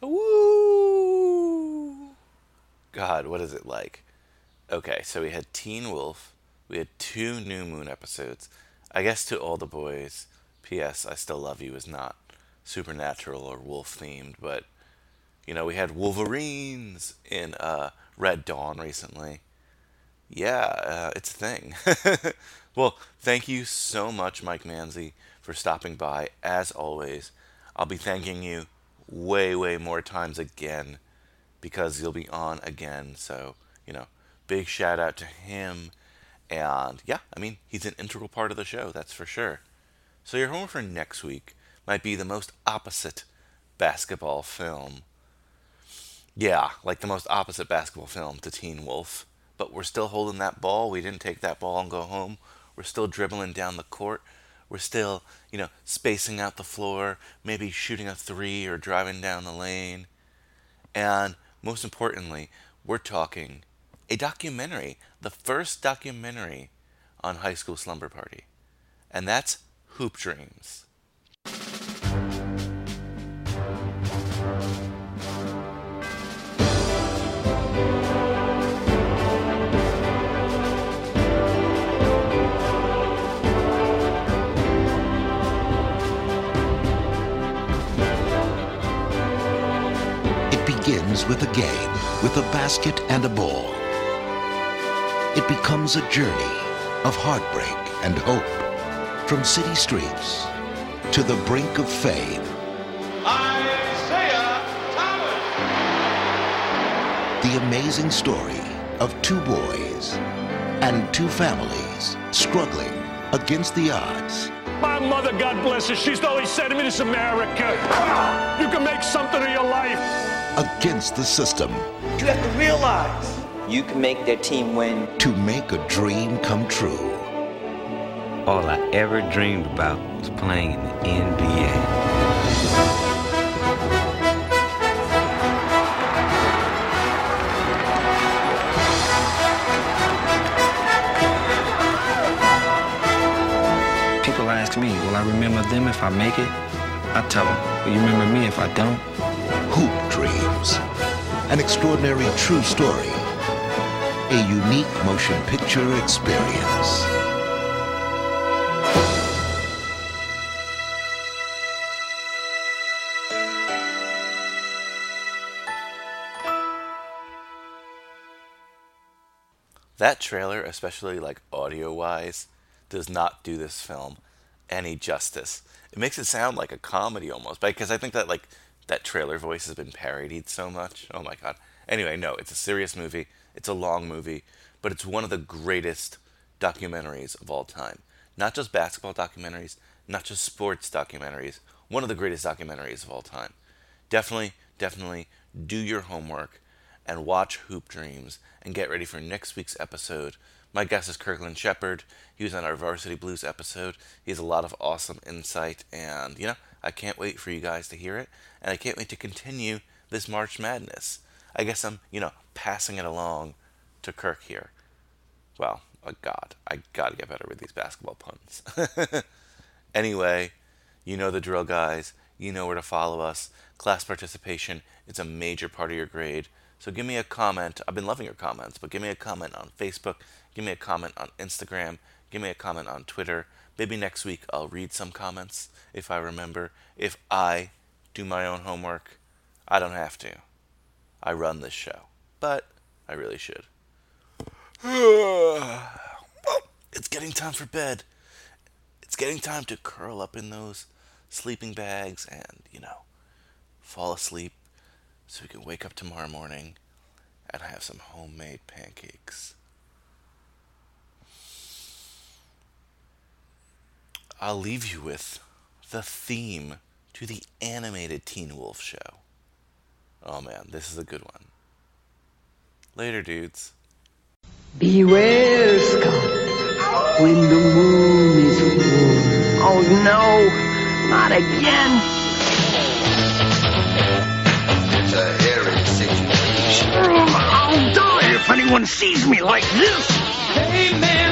Woo! God, what is it like? Okay, so we had Teen Wolf. We had two New Moon episodes. I guess to all the boys, P.S. I Still Love You is not supernatural or wolf themed, but you know, we had Wolverines in uh, Red Dawn recently. Yeah, uh, it's a thing. well, thank you so much, Mike Manzi, for stopping by. As always, I'll be thanking you way, way more times again because you'll be on again. So, you know, big shout out to him. And yeah, I mean, he's an integral part of the show, that's for sure. So, your homework for next week might be the most opposite basketball film. Yeah, like the most opposite basketball film to Teen Wolf. But we're still holding that ball. We didn't take that ball and go home. We're still dribbling down the court. We're still, you know, spacing out the floor, maybe shooting a three or driving down the lane. And most importantly, we're talking a documentary, the first documentary on High School Slumber Party. And that's Hoop Dreams. With a game, with a basket and a ball. It becomes a journey of heartbreak and hope. From city streets to the brink of fame. Isiah Thomas! The amazing story of two boys and two families struggling against the odds. My mother, God bless her, she's always said to me, this America. You can make something of your life. Against the system You have to realize you can make their team win. to make a dream come true. All I ever dreamed about was playing in the NBA. People ask me, will I remember them if I make it? I tell them, will you remember me if I don't? Hoop Dreams. An extraordinary true story. A unique motion picture experience. That trailer, especially like audio wise, does not do this film any justice. It makes it sound like a comedy almost, because I think that like that trailer voice has been parodied so much. Oh my god. Anyway, no, it's a serious movie. It's a long movie, but it's one of the greatest documentaries of all time. Not just basketball documentaries, not just sports documentaries. One of the greatest documentaries of all time. Definitely, definitely do your homework and watch Hoop Dreams and get ready for next week's episode. My guest is Kirkland Shepard. He was on our Varsity Blues episode. He has a lot of awesome insight, and you know, I can't wait for you guys to hear it, and I can't wait to continue this March Madness. I guess I'm, you know, passing it along to Kirk here. Well, oh God, I gotta get better with these basketball puns. anyway, you know the drill, guys. You know where to follow us. Class participation is a major part of your grade. So give me a comment. I've been loving your comments, but give me a comment on Facebook. Give me a comment on Instagram. Give me a comment on Twitter. Maybe next week I'll read some comments if I remember. If I do my own homework, I don't have to. I run this show, but I really should. it's getting time for bed. It's getting time to curl up in those sleeping bags and, you know, fall asleep so we can wake up tomorrow morning and have some homemade pancakes. I'll leave you with the theme to the animated Teen Wolf show. Oh man, this is a good one. Later, dudes. Beware, Scott, when the moon is full. Oh no, not again. It's a hairy situation. I'll die if anyone sees me like this. Hey man,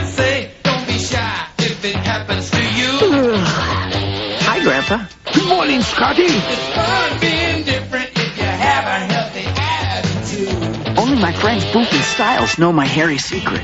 Hi, Grandpa. Good morning, Scotty. It's fun being different if you have a healthy attitude. Only my friends Boof and Stiles know my hairy secret.